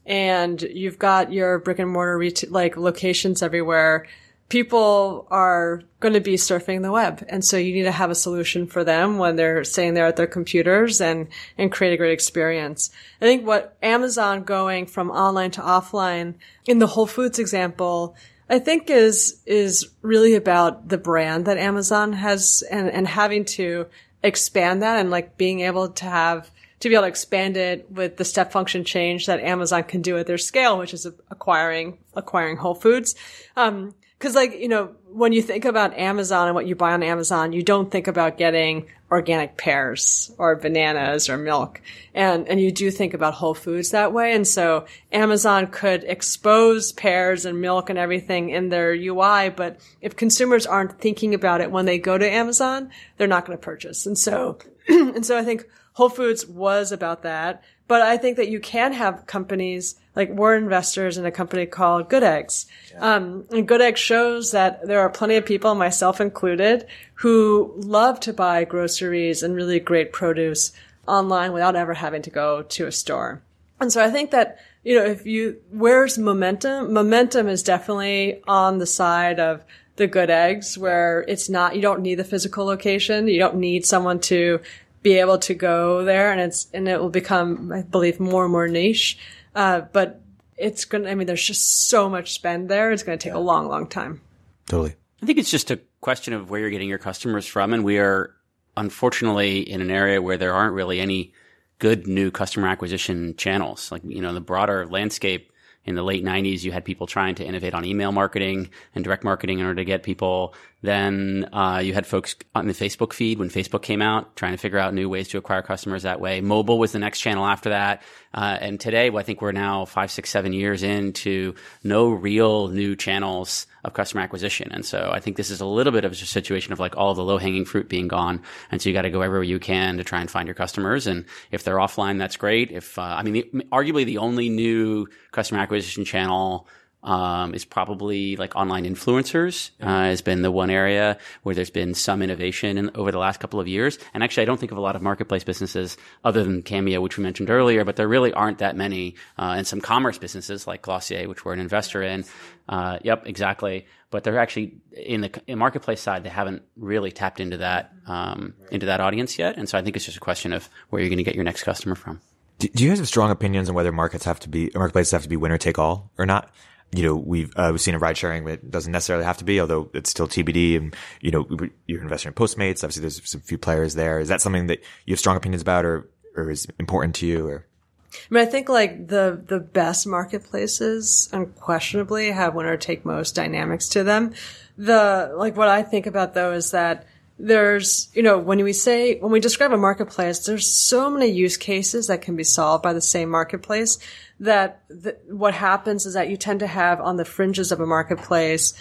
[SPEAKER 2] and you've got your brick and mortar retail, like locations everywhere, people are going to be surfing the web. And so you need to have a solution for them when they're sitting there at their computers and, and create a great experience. I think what Amazon going from online to offline in the Whole Foods example, I think is, is really about the brand that Amazon has and, and having to expand that and like being able to have to be able to expand it with the step function change that Amazon can do at their scale, which is acquiring acquiring Whole Foods. Um, Cause like, you know, when you think about Amazon and what you buy on Amazon, you don't think about getting organic pears or bananas or milk. And, and you do think about Whole Foods that way. And so Amazon could expose pears and milk and everything in their UI. But if consumers aren't thinking about it when they go to Amazon, they're not going to purchase. And so, and so I think Whole Foods was about that. But I think that you can have companies like we're investors in a company called Good Eggs. Um, and Good Eggs shows that there are plenty of people, myself included, who love to buy groceries and really great produce online without ever having to go to a store. And so I think that, you know, if you, where's momentum? Momentum is definitely on the side of the good eggs where it's not, you don't need the physical location. You don't need someone to be able to go there and it's, and it will become, I believe, more and more niche. Uh, but it's going to, I mean, there's just so much spend there. It's going to take yeah. a long, long time.
[SPEAKER 1] Totally.
[SPEAKER 3] I think it's just a question of where you're getting your customers from. And we are unfortunately in an area where there aren't really any good new customer acquisition channels. Like, you know, the broader landscape in the late 90s, you had people trying to innovate on email marketing and direct marketing in order to get people. Then uh, you had folks on the Facebook feed when Facebook came out trying to figure out new ways to acquire customers that way. Mobile was the next channel after that. Uh, and today, well, I think we're now five, six, seven years into no real new channels of customer acquisition. And so I think this is a little bit of a situation of like all the low hanging fruit being gone. And so you got to go everywhere you can to try and find your customers. And if they're offline, that's great. If, uh, I mean, the, arguably the only new customer acquisition channel um, is probably like online influencers uh, has been the one area where there's been some innovation in, over the last couple of years. And actually, I don't think of a lot of marketplace businesses other than Cameo, which we mentioned earlier, but there really aren't that many. Uh, and some commerce businesses like Glossier, which we're an investor in. Uh, yep, exactly. But they're actually in the in marketplace side, they haven't really tapped into that um, into that audience yet. And so I think it's just a question of where you're going to get your next customer from.
[SPEAKER 1] Do, do you guys have strong opinions on whether markets have to be marketplaces have to be winner take all or not? You know, we've, uh, we've seen a ride sharing, it doesn't necessarily have to be, although it's still TBD. And, you know, you're investing in Postmates. Obviously, there's some few players there. Is that something that you have strong opinions about or, or is important to you or?
[SPEAKER 2] I mean, I think like the, the best marketplaces unquestionably have winner take most dynamics to them. The, like what I think about though is that there's, you know, when we say, when we describe a marketplace, there's so many use cases that can be solved by the same marketplace that what happens is that you tend to have on the fringes of a marketplace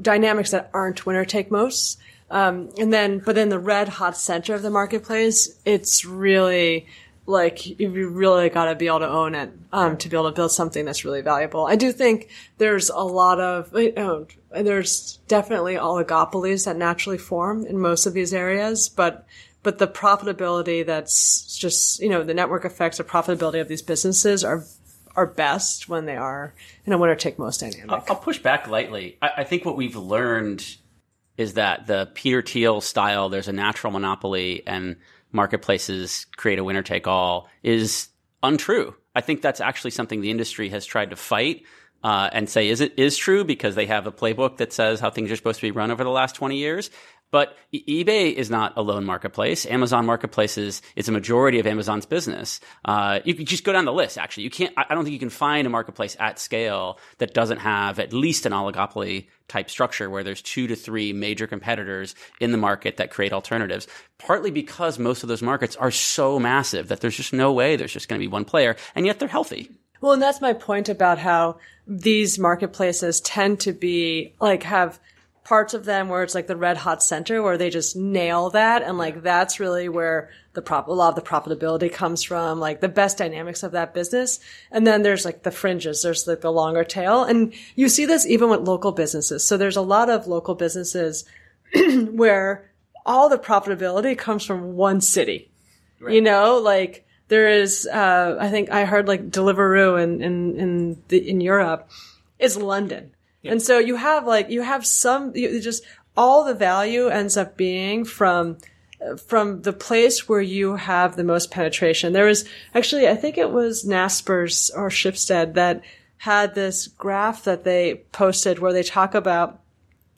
[SPEAKER 2] dynamics that aren't winner take most. Um, and then, but in the red hot center of the marketplace, it's really like you really got to be able to own it um, to be able to build something that's really valuable. I do think there's a lot of you know, there's definitely oligopolies that naturally form in most of these areas, but but the profitability that's just, you know, the network effects of profitability of these businesses are are best when they are in a winner take most dynamic.
[SPEAKER 3] I'll, I'll push back lightly. I, I, think what we've learned is that the Peter Thiel style, there's a natural monopoly and marketplaces create a winner take all is untrue. I think that's actually something the industry has tried to fight. Uh, and say is it is true because they have a playbook that says how things are supposed to be run over the last 20 years but eBay is not a lone marketplace. Amazon marketplaces is a majority of Amazon's business. Uh, you can just go down the list. Actually, you can't. I don't think you can find a marketplace at scale that doesn't have at least an oligopoly type structure where there's two to three major competitors in the market that create alternatives. Partly because most of those markets are so massive that there's just no way there's just going to be one player, and yet they're healthy.
[SPEAKER 2] Well, and that's my point about how these marketplaces tend to be like have parts of them where it's like the red hot center where they just nail that. And like, that's really where the prop, a lot of the profitability comes from, like the best dynamics of that business. And then there's like the fringes. There's like the longer tail. And you see this even with local businesses. So there's a lot of local businesses where all the profitability comes from one city. Right. You know, like there is, uh, I think I heard like Deliveroo in, in, in the, in Europe is London And so you have like, you have some, you just, all the value ends up being from, from the place where you have the most penetration. There was actually, I think it was Naspers or Schibsted that had this graph that they posted where they talk about,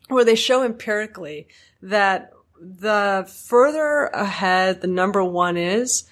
[SPEAKER 2] where they show empirically that the further ahead the number one is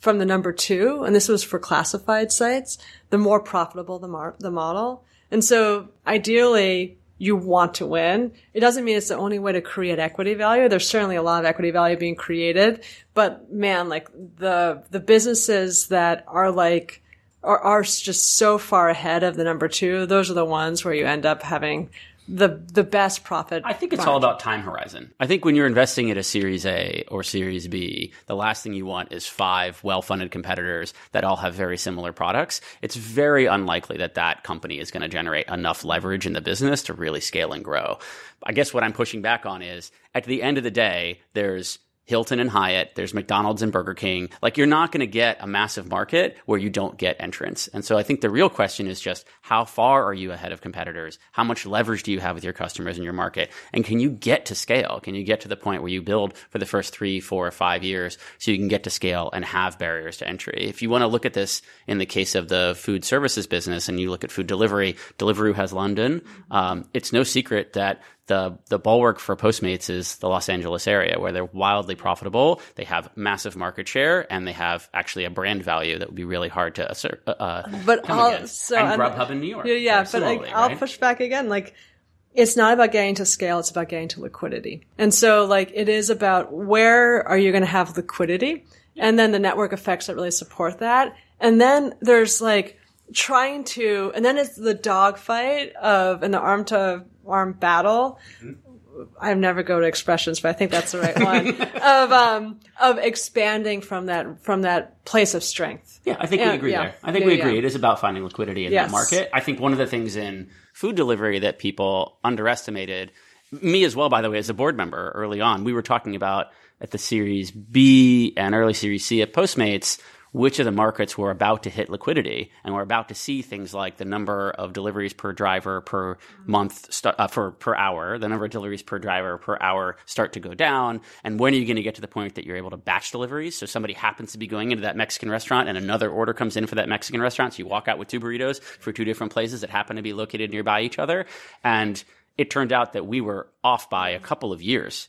[SPEAKER 2] from the number two, and this was for classified sites, the more profitable the, mar- the model. And so ideally, you want to win. It doesn't mean it's the only way to create equity value. There's certainly a lot of equity value being created, but man, like the, the businesses that are like, are, are just so far ahead of the number two, those are the ones where you end up having the the best profit.
[SPEAKER 3] I think it's all about time horizon. I think when you're investing at a Series A or Series B, the last thing you want is five well-funded competitors that all have very similar products. It's very unlikely that that company is going to generate enough leverage in the business to really scale and grow. I guess what I'm pushing back on is at the end of the day, there's Hilton and Hyatt, there's McDonald's and Burger King. Like you're not going to get a massive market where you don't get entrance. And so I think the real question is just how far are you ahead of competitors? How much leverage do you have with your customers in your market? And can you get to scale? Can you get to the point where you build for the first three, four, or five years so you can get to scale and have barriers to entry? If you want to look at this in the case of the food services business and you look at food delivery, Deliveroo has London. Um, it's no secret that the the bulwark for Postmates is the Los Angeles area, where they're wildly profitable. They have massive market share, and they have actually a brand value that would be really hard to assert. Uh,
[SPEAKER 2] but
[SPEAKER 3] come
[SPEAKER 2] I'll, so
[SPEAKER 3] and
[SPEAKER 2] and-
[SPEAKER 3] Grubhub in New York.
[SPEAKER 2] Yeah, yeah, but like, I'll push back again. Like, it's not about getting to scale; it's about getting to liquidity. And so, like, it is about where are you going to have liquidity, and then the network effects that really support that. And then there's like trying to, and then it's the dogfight of and the arm to arm battle. I have never go to expressions, but I think that's the right one of um of expanding from that from that place of strength.
[SPEAKER 3] Yeah, I think
[SPEAKER 2] Yeah,
[SPEAKER 3] we agree
[SPEAKER 2] yeah.
[SPEAKER 3] there. I think
[SPEAKER 2] Yeah,
[SPEAKER 3] we
[SPEAKER 2] yeah.
[SPEAKER 3] agree. It is about finding liquidity in
[SPEAKER 2] Yes.
[SPEAKER 3] that market. I think one of the things in food delivery that people underestimated, me as well, by the way, as a board member early on, we were talking about at the Series B and early Series C at Postmates, which of the markets were about to hit liquidity, and we're about to see things like the number of deliveries per driver per month st- uh, for per hour, the number of deliveries per driver per hour start to go down, and when are you going to get to the point that you're able to batch deliveries? So somebody happens to be going into that Mexican restaurant, and another order comes in for that Mexican restaurant, so you walk out with two burritos for two different places that happen to be located nearby each other, and it turned out that we were off by a couple of years.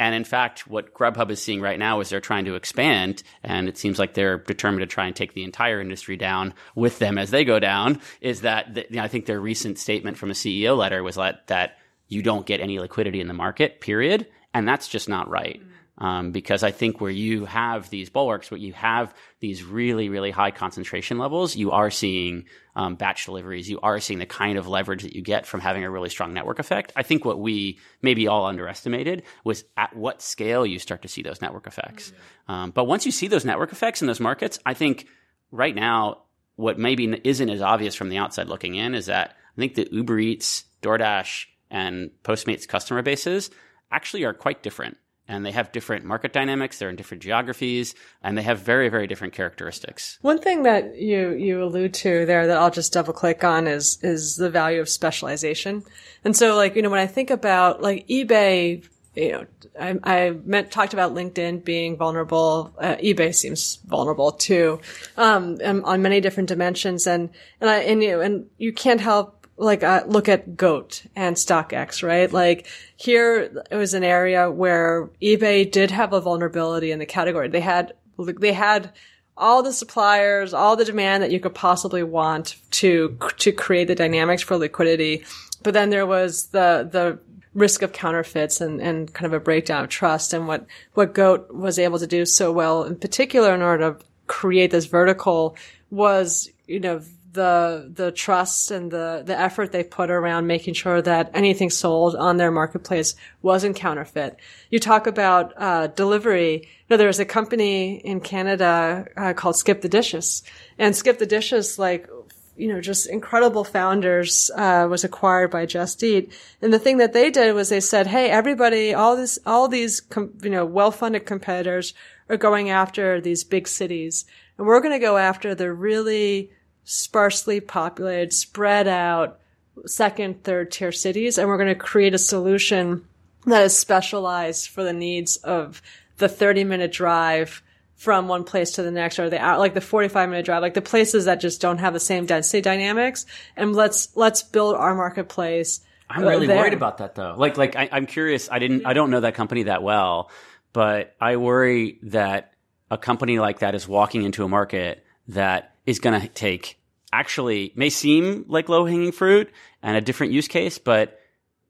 [SPEAKER 3] And in fact, what Grubhub is seeing right now is they're trying to expand, and it seems like they're determined to try and take the entire industry down with them as they go down. Is that the, you know, I think their recent statement from a CEO letter was that that you don't get any liquidity in the market, period, and that's just not right. Um, because I think where you have these bulwarks, where you have these really, really high concentration levels, you are seeing um, batch deliveries. You are seeing the kind of leverage that you get from having a really strong network effect. I think what we maybe all underestimated was at what scale you start to see those network effects. Um, but once you see those network effects in those markets, I think right now what maybe isn't as obvious from the outside looking in is that I think the Uber Eats, DoorDash, and Postmates customer bases actually are quite different. And they have different market dynamics, they're in different geographies, and they have very, very different characteristics.
[SPEAKER 2] One thing that you you allude to there that I'll just double click on is is the value of specialization. And so like, you know, when I think about like eBay, you know, I, I meant talked about LinkedIn being vulnerable. Uh, eBay seems vulnerable too, um, on many different dimensions. And and I and you and you can't help like uh, look at Goat and StockX, right? Like here it was an area where eBay did have a vulnerability in the category. They had they had all the suppliers, all the demand that you could possibly want to to create the dynamics for liquidity. But then there was the the risk of counterfeits and, and kind of a breakdown of trust. And what what Goat was able to do so well, in particular, in order to create this vertical, was you know the the trust and the the effort they put around making sure that anything sold on their marketplace wasn't counterfeit. You talk about uh, delivery. You know, there was a company in Canada uh, called Skip the Dishes, and Skip the Dishes, like you know, just incredible founders, uh, was acquired by Just Eat. And the thing that they did was they said, Hey, everybody, all this, all these, com- you know, well-funded competitors are going after these big cities. And we're going to go after the really sparsely populated, spread out, second, third tier cities, and we're going to create a solution that is specialized for the needs of the 30 minute drive from one place to the next or the like the 45 minute drive, like the places that just don't have the same density dynamics. And let's, let's build our marketplace.
[SPEAKER 3] I'm really there. worried about that though. Like, like I, I'm curious. I didn't, I don't know that company that well, but I worry that a company like that is walking into a market that is going to take actually may seem like low hanging fruit and a different use case, but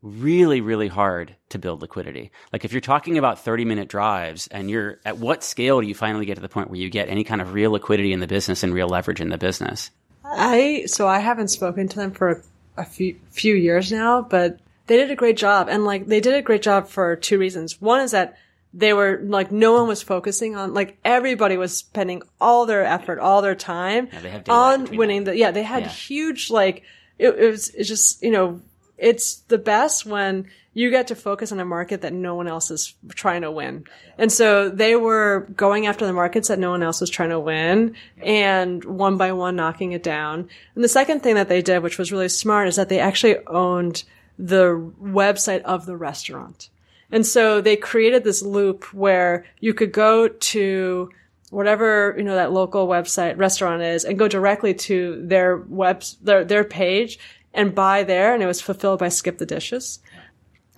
[SPEAKER 3] really, really hard to build liquidity. Like if you're talking about 30 minute drives and you're at what scale do you finally get to the point where you get any kind of real liquidity in the business and real leverage in the business?
[SPEAKER 2] I, so I haven't spoken to them for a few, few years now, but they did a great job. And like they did a great job for two reasons. One is that they were like no one was focusing on like everybody was spending all their effort, all their time
[SPEAKER 3] yeah,
[SPEAKER 2] on winning the yeah they had yeah. huge like it, it was it's just you know it's the best when you get to focus on a market that no one else is trying to win. And so they were going after the markets that no one else was trying to win and one by one knocking it down. And the second thing that they did, which was really smart, is that they actually owned the website of the restaurant. And so they created this loop where you could go to whatever, you know, that local website restaurant is and go directly to their web, their, their page and buy there. And it was fulfilled by Skip the Dishes.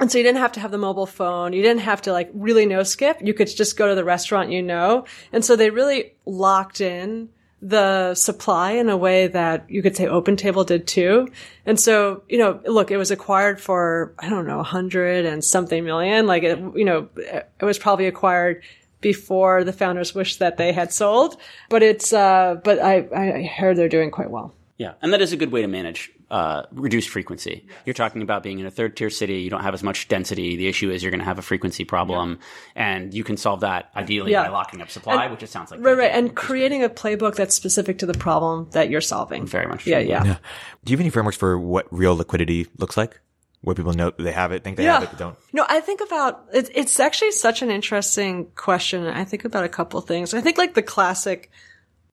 [SPEAKER 2] And so you didn't have to have the mobile phone. You didn't have to like really know Skip. You could just go to the restaurant you know. And so they really locked in the supply in a way that you could say OpenTable did too. And so, you know, look, it was acquired for, I don't know, a hundred and something million. Like it, you know, it was probably acquired before the founders wished that they had sold, but it's, uh, but I, I heard they're doing quite well.
[SPEAKER 3] Yeah. And that is a good way to manage uh, reduced frequency. You're talking about being in a third tier city. You don't have as much density. The issue is you're going to have a frequency problem, yeah. and you can solve that ideally yeah. by locking up supply, and, which it sounds like
[SPEAKER 2] right, right, and creating a playbook that's specific to the problem that you're solving.
[SPEAKER 3] Very much.
[SPEAKER 2] Yeah, yeah, yeah.
[SPEAKER 1] Do you have any frameworks for what real liquidity looks like? Where people know they have it, think they yeah. have it, but don't.
[SPEAKER 2] No, I think about it, it's actually such an interesting question. I think about a couple things. I think like the classic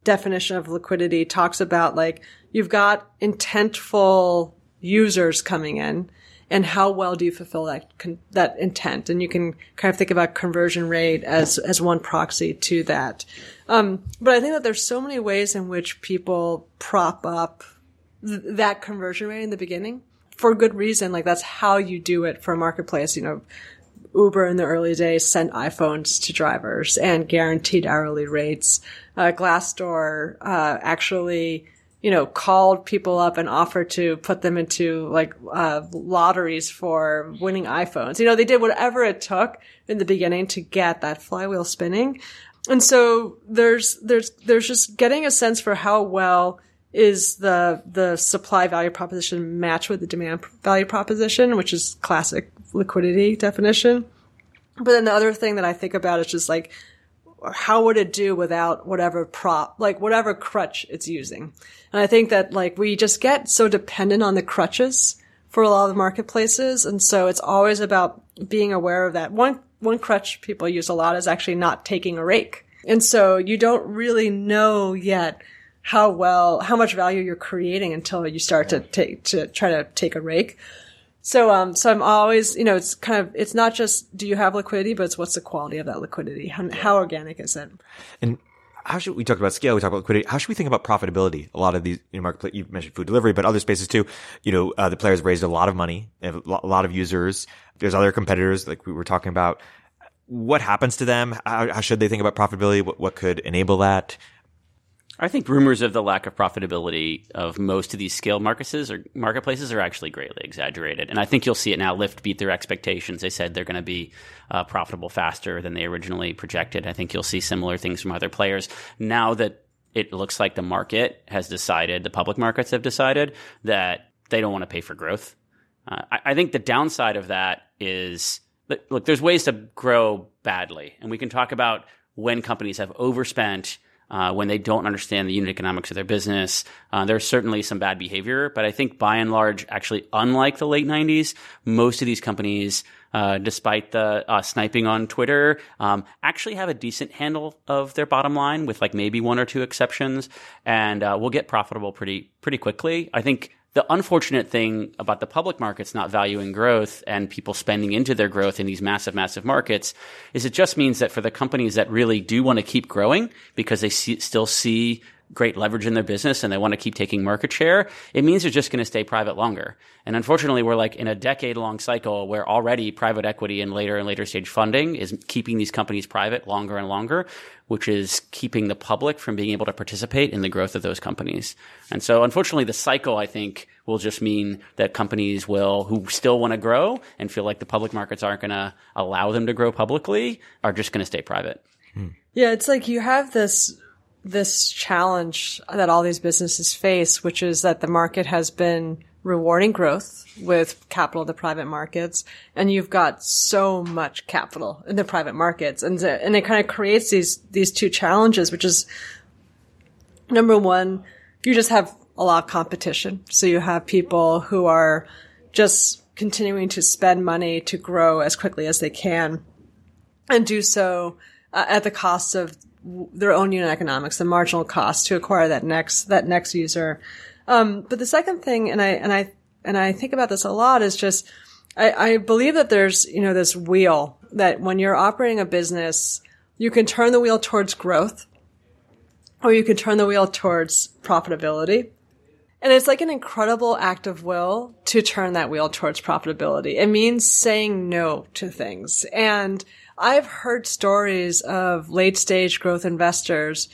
[SPEAKER 2] definition of liquidity talks about like you've got intentful users coming in and how well do you fulfill that con- that intent? And you can kind of think about conversion rate as as one proxy to that. Um, but i think that there's so many ways in which people prop up th- that conversion rate in the beginning for good reason. Like that's how you do it for a marketplace you know Uber in the early days sent iPhones to drivers and guaranteed hourly rates. Uh, Glassdoor uh, actually, you know, called people up and offered to put them into like uh, lotteries for winning iPhones. You know, they did whatever it took in the beginning to get that flywheel spinning. And so there's there's there's just getting a sense for how well is the the supply value proposition match with the demand value proposition, which is classic liquidity definition. But then the other thing that I think about is just like, how would it do without whatever prop, like whatever crutch it's using? And I think that like we just get so dependent on the crutches for a lot of the marketplaces. And so it's always about being aware of that. One, one crutch people use a lot is actually not taking a rake. And so you don't really know yet how well, how much value you're creating until you start to take, to try to take a rake. So, um, so I'm always, you know, it's kind of, it's not just do you have liquidity, but it's what's the quality of that liquidity? How, how organic is it?
[SPEAKER 1] And how should we talk about scale? We talk about liquidity. How should we think about profitability? A lot of these, you know, marketplace, you mentioned food delivery, but other spaces too. You know, uh, the players raised a lot of money. They have a lot of users. There's other competitors like we were talking about. What happens to them? How, how should they think about profitability? What, what could enable that?
[SPEAKER 3] I think rumors of the lack of profitability of most of these scale marketplaces or marketplaces are actually greatly exaggerated, and I think you'll see it now. Lyft beat their expectations; they said they're going to be uh, profitable faster than they originally projected. I think you'll see similar things from other players now that it looks like the market has decided, the public markets have decided that they don't want to pay for growth. Uh, I, I think the downside of that is look, there's ways to grow badly, and we can talk about when companies have overspent uh, when they don't understand the unit economics of their business. Uh, there's certainly some bad behavior, but I think by and large, actually, unlike the late 90s, most of these companies, uh, despite the uh, sniping on Twitter, um, actually have a decent handle of their bottom line, with like maybe one or two exceptions, and uh, will get profitable pretty pretty quickly. I think the unfortunate thing about the public markets not valuing growth and people spending into their growth in these massive, massive markets is it just means that for the companies that really do want to keep growing because they see, still see great leverage in their business and they want to keep taking market share, it means they're just going to stay private longer. And unfortunately, we're like in a decade long cycle where already private equity and later and later stage funding is keeping these companies private longer and longer, which is keeping the public from being able to participate in the growth of those companies. And so unfortunately, the cycle, I think, will just mean that companies will, who still want to grow and feel like the public markets aren't going to allow them to grow publicly, are just going to stay private. Hmm.
[SPEAKER 2] Yeah, it's like you have this this challenge that all these businesses face, which is that the market has been rewarding growth with capital the private markets, and you've got so much capital in the private markets, and and it kind of creates these these two challenges, which is number one, you just have a lot of competition, so you have people who are just continuing to spend money to grow as quickly as they can, and do so uh, at the cost of their own unit economics, the marginal cost to acquire that next that next user. Um, but the second thing, and I and I and I think about this a lot, is just I, I believe that there's you know this wheel that when you're operating a business, you can turn the wheel towards growth, or you can turn the wheel towards profitability. And it's like an incredible act of will to turn that wheel towards profitability. It means saying no to things. And I've heard stories of late stage growth investors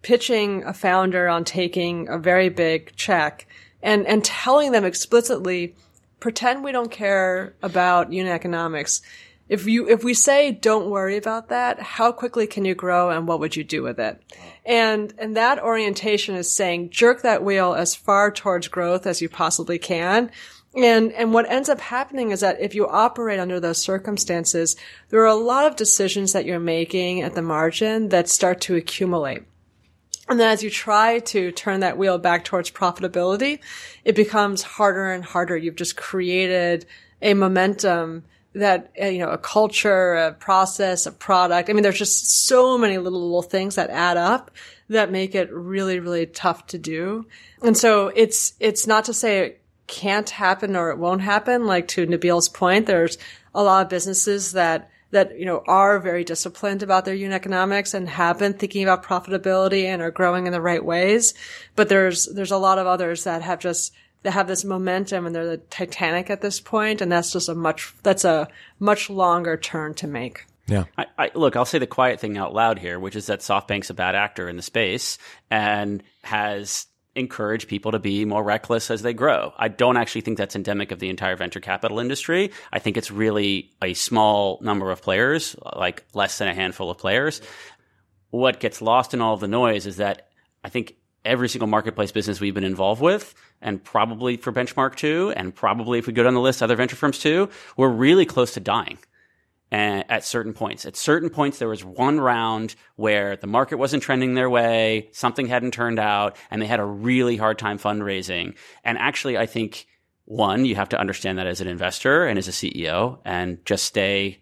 [SPEAKER 2] pitching a founder on taking a very big check and, and telling them explicitly, pretend we don't care about unit economics. If you, if we say don't worry about that, how quickly can you grow and what would you do with it? And, and that orientation is saying jerk that wheel as far towards growth as you possibly can and, and what ends up happening is that if you operate under those circumstances, there are a lot of decisions that you're making at the margin that start to accumulate. And then as you try to turn that wheel back towards profitability, it becomes harder and harder. You've just created a momentum that, uh, you know, a culture, a process, a product. I mean, there's just so many little, little things that add up that make it really, really tough to do. And so it's, it's not to say can't happen or it won't happen. Like to Nabeel's point, there's a lot of businesses that that you know are very disciplined about their unit economics and have been thinking about profitability and are growing in the right ways. But there's there's a lot of others that have just that have this momentum and they're the Titanic at this point, and that's just a much that's a much longer turn to make.
[SPEAKER 1] Yeah.
[SPEAKER 3] I, I, look, I'll say the quiet thing out loud here, which is that SoftBank's a bad actor in the space and has encourage people to be more reckless as they grow. I don't actually think that's endemic of the entire venture capital industry. I think it's really a small number of players, like less than a handful of players. What gets lost in all of the noise is that I think every single marketplace business we've been involved with, and probably for Benchmark too, and probably if we go down the list, other venture firms too, we're really close to dying Uh, at certain points. At certain points, there was one round where the market wasn't trending their way, something hadn't turned out, and they had a really hard time fundraising. And actually, I think one, you have to understand that as an investor and as a CEO and just stay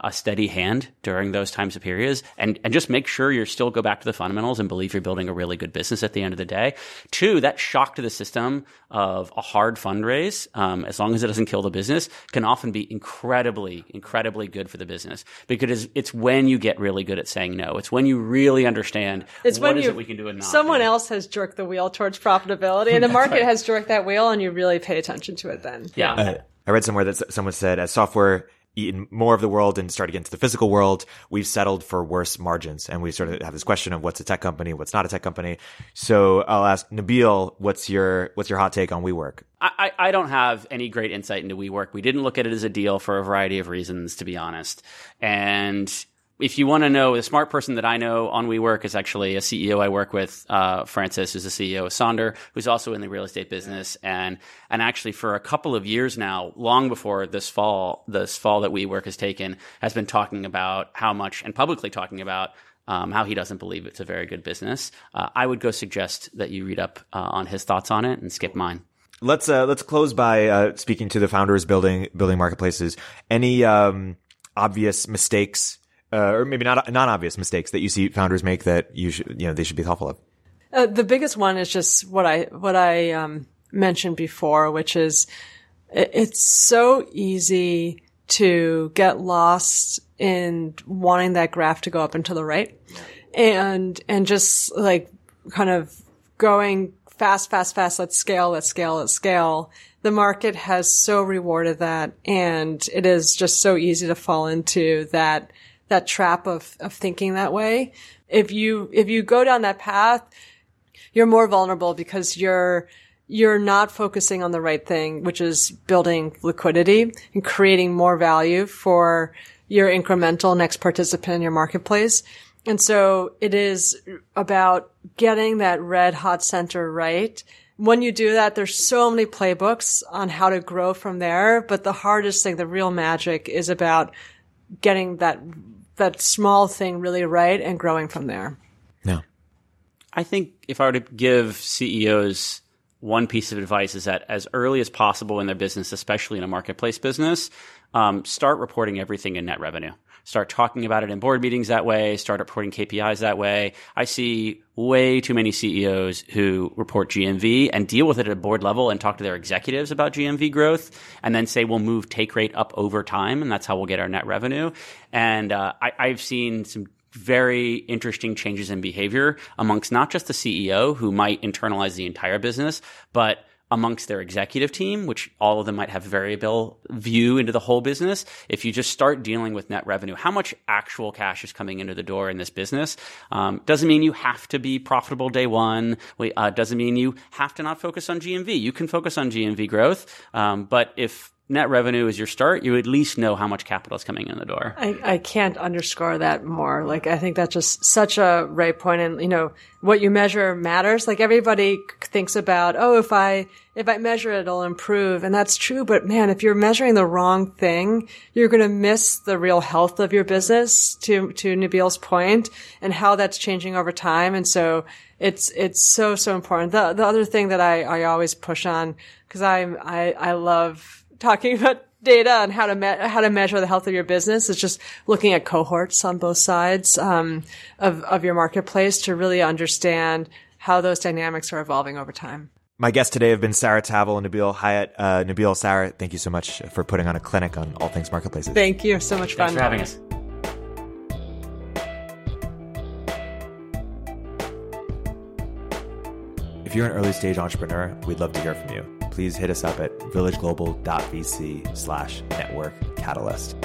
[SPEAKER 3] a steady hand during those times of periods and, and just make sure you're still go back to the fundamentals and believe you're building a really good business at the end of the day. Two, that shock to the system of a hard fundraise, um, as long as it doesn't kill the business, can often be incredibly, incredibly good for the business because it's when you get really good at saying no. It's when you really understand
[SPEAKER 2] it's
[SPEAKER 3] what
[SPEAKER 2] when
[SPEAKER 3] is
[SPEAKER 2] you,
[SPEAKER 3] it we can do and not.
[SPEAKER 2] Someone
[SPEAKER 3] do.
[SPEAKER 2] else has jerked the wheel towards profitability and the market has jerked that wheel and you really pay attention to it then.
[SPEAKER 3] Yeah.
[SPEAKER 1] Uh, I read somewhere that someone said as software eaten more of the world and started getting to the physical world, we've settled for worse margins. And we sort of have this question of what's a tech company, what's not a tech company. So I'll ask Nabeel, what's your, what's your hot take on WeWork?
[SPEAKER 3] I, I don't have any great insight into WeWork. We didn't look at it as a deal for a variety of reasons, to be honest. And if you want to know, the smart person that I know on WeWork is actually a CEO I work with, uh, Francis, who's the CEO of Sonder, who's also in the real estate business. And, and actually for a couple of years now, long before this fall, this fall that WeWork has taken, has been talking about how much and publicly talking about um, how he doesn't believe it's a very good business. Uh, I would go suggest that you read up uh, on his thoughts on it and skip mine.
[SPEAKER 1] Let's, uh, let's close by, uh, speaking to the founders building, building marketplaces. Any, um, obvious mistakes, uh, or maybe not, not obvious mistakes that you see founders make that you should, you know, they should be thoughtful of?
[SPEAKER 2] Uh, the biggest one is just what I what I um, mentioned before, which is it's so easy to get lost in wanting that graph to go up and to the right and, and just like kind of going fast, fast, fast. Let's scale, let's scale, let's scale. The market has so rewarded that and it is just so easy to fall into that, that trap of, of thinking that way. If you, if you go down that path, you're more vulnerable because you're, you're not focusing on the right thing, which is building liquidity and creating more value for your incremental next participant in your marketplace. And so it is about getting that red hot center right. When you do that, there's so many playbooks on how to grow from there. But the hardest thing, the real magic is about getting that, that small thing really right and growing from there.
[SPEAKER 1] No.
[SPEAKER 3] I think if I were to give CEOs one piece of advice is that as early as possible in their business, especially in a marketplace business, um, start reporting everything in net revenue. Start talking about it in board meetings that way. Start reporting KPIs that way. I see way too many CEOs who report GMV and deal with it at a board level and talk to their executives about GMV growth and then say we'll move take rate up over time and that's how we'll get our net revenue. And uh, I, I've seen some very interesting changes in behavior amongst not just the CEO who might internalize the entire business, but amongst their executive team, which all of them might have variable view into the whole business. If you just start dealing with net revenue, how much actual cash is coming into the door in this business? Um, doesn't mean you have to be profitable day one. Uh, doesn't mean you have to not focus on GMV. You can focus on GMV growth. Um, but if net revenue is your start, you at least know how much capital is coming in the door.
[SPEAKER 2] I, I can't underscore that more. Like, I think that's just such a right point. And, you know, what you measure matters. Like everybody thinks about, oh, if I, if I measure it, it'll improve. And that's true. But man, if you're measuring the wrong thing, you're going to miss the real health of your business to, to Nabeel's point and how that's changing over time. And so it's, it's so, so important. The, the other thing that I, I always push on, cause I'm, I, I love, talking about data and how to me- how to measure the health of your business is just looking at cohorts on both sides um, of of your marketplace to really understand how those dynamics are evolving over time.
[SPEAKER 1] My guests today have been Sarah Tavel and Nabeel Hyatt. Uh, Nabeel, Sarah, thank you so much for putting on a clinic on all things marketplaces.
[SPEAKER 2] Thank you. So much
[SPEAKER 3] fun.
[SPEAKER 2] Thanks
[SPEAKER 3] for having us.
[SPEAKER 1] If you're an early stage entrepreneur, we'd love to hear from you please hit us up at villageglobal.vc slash network catalyst.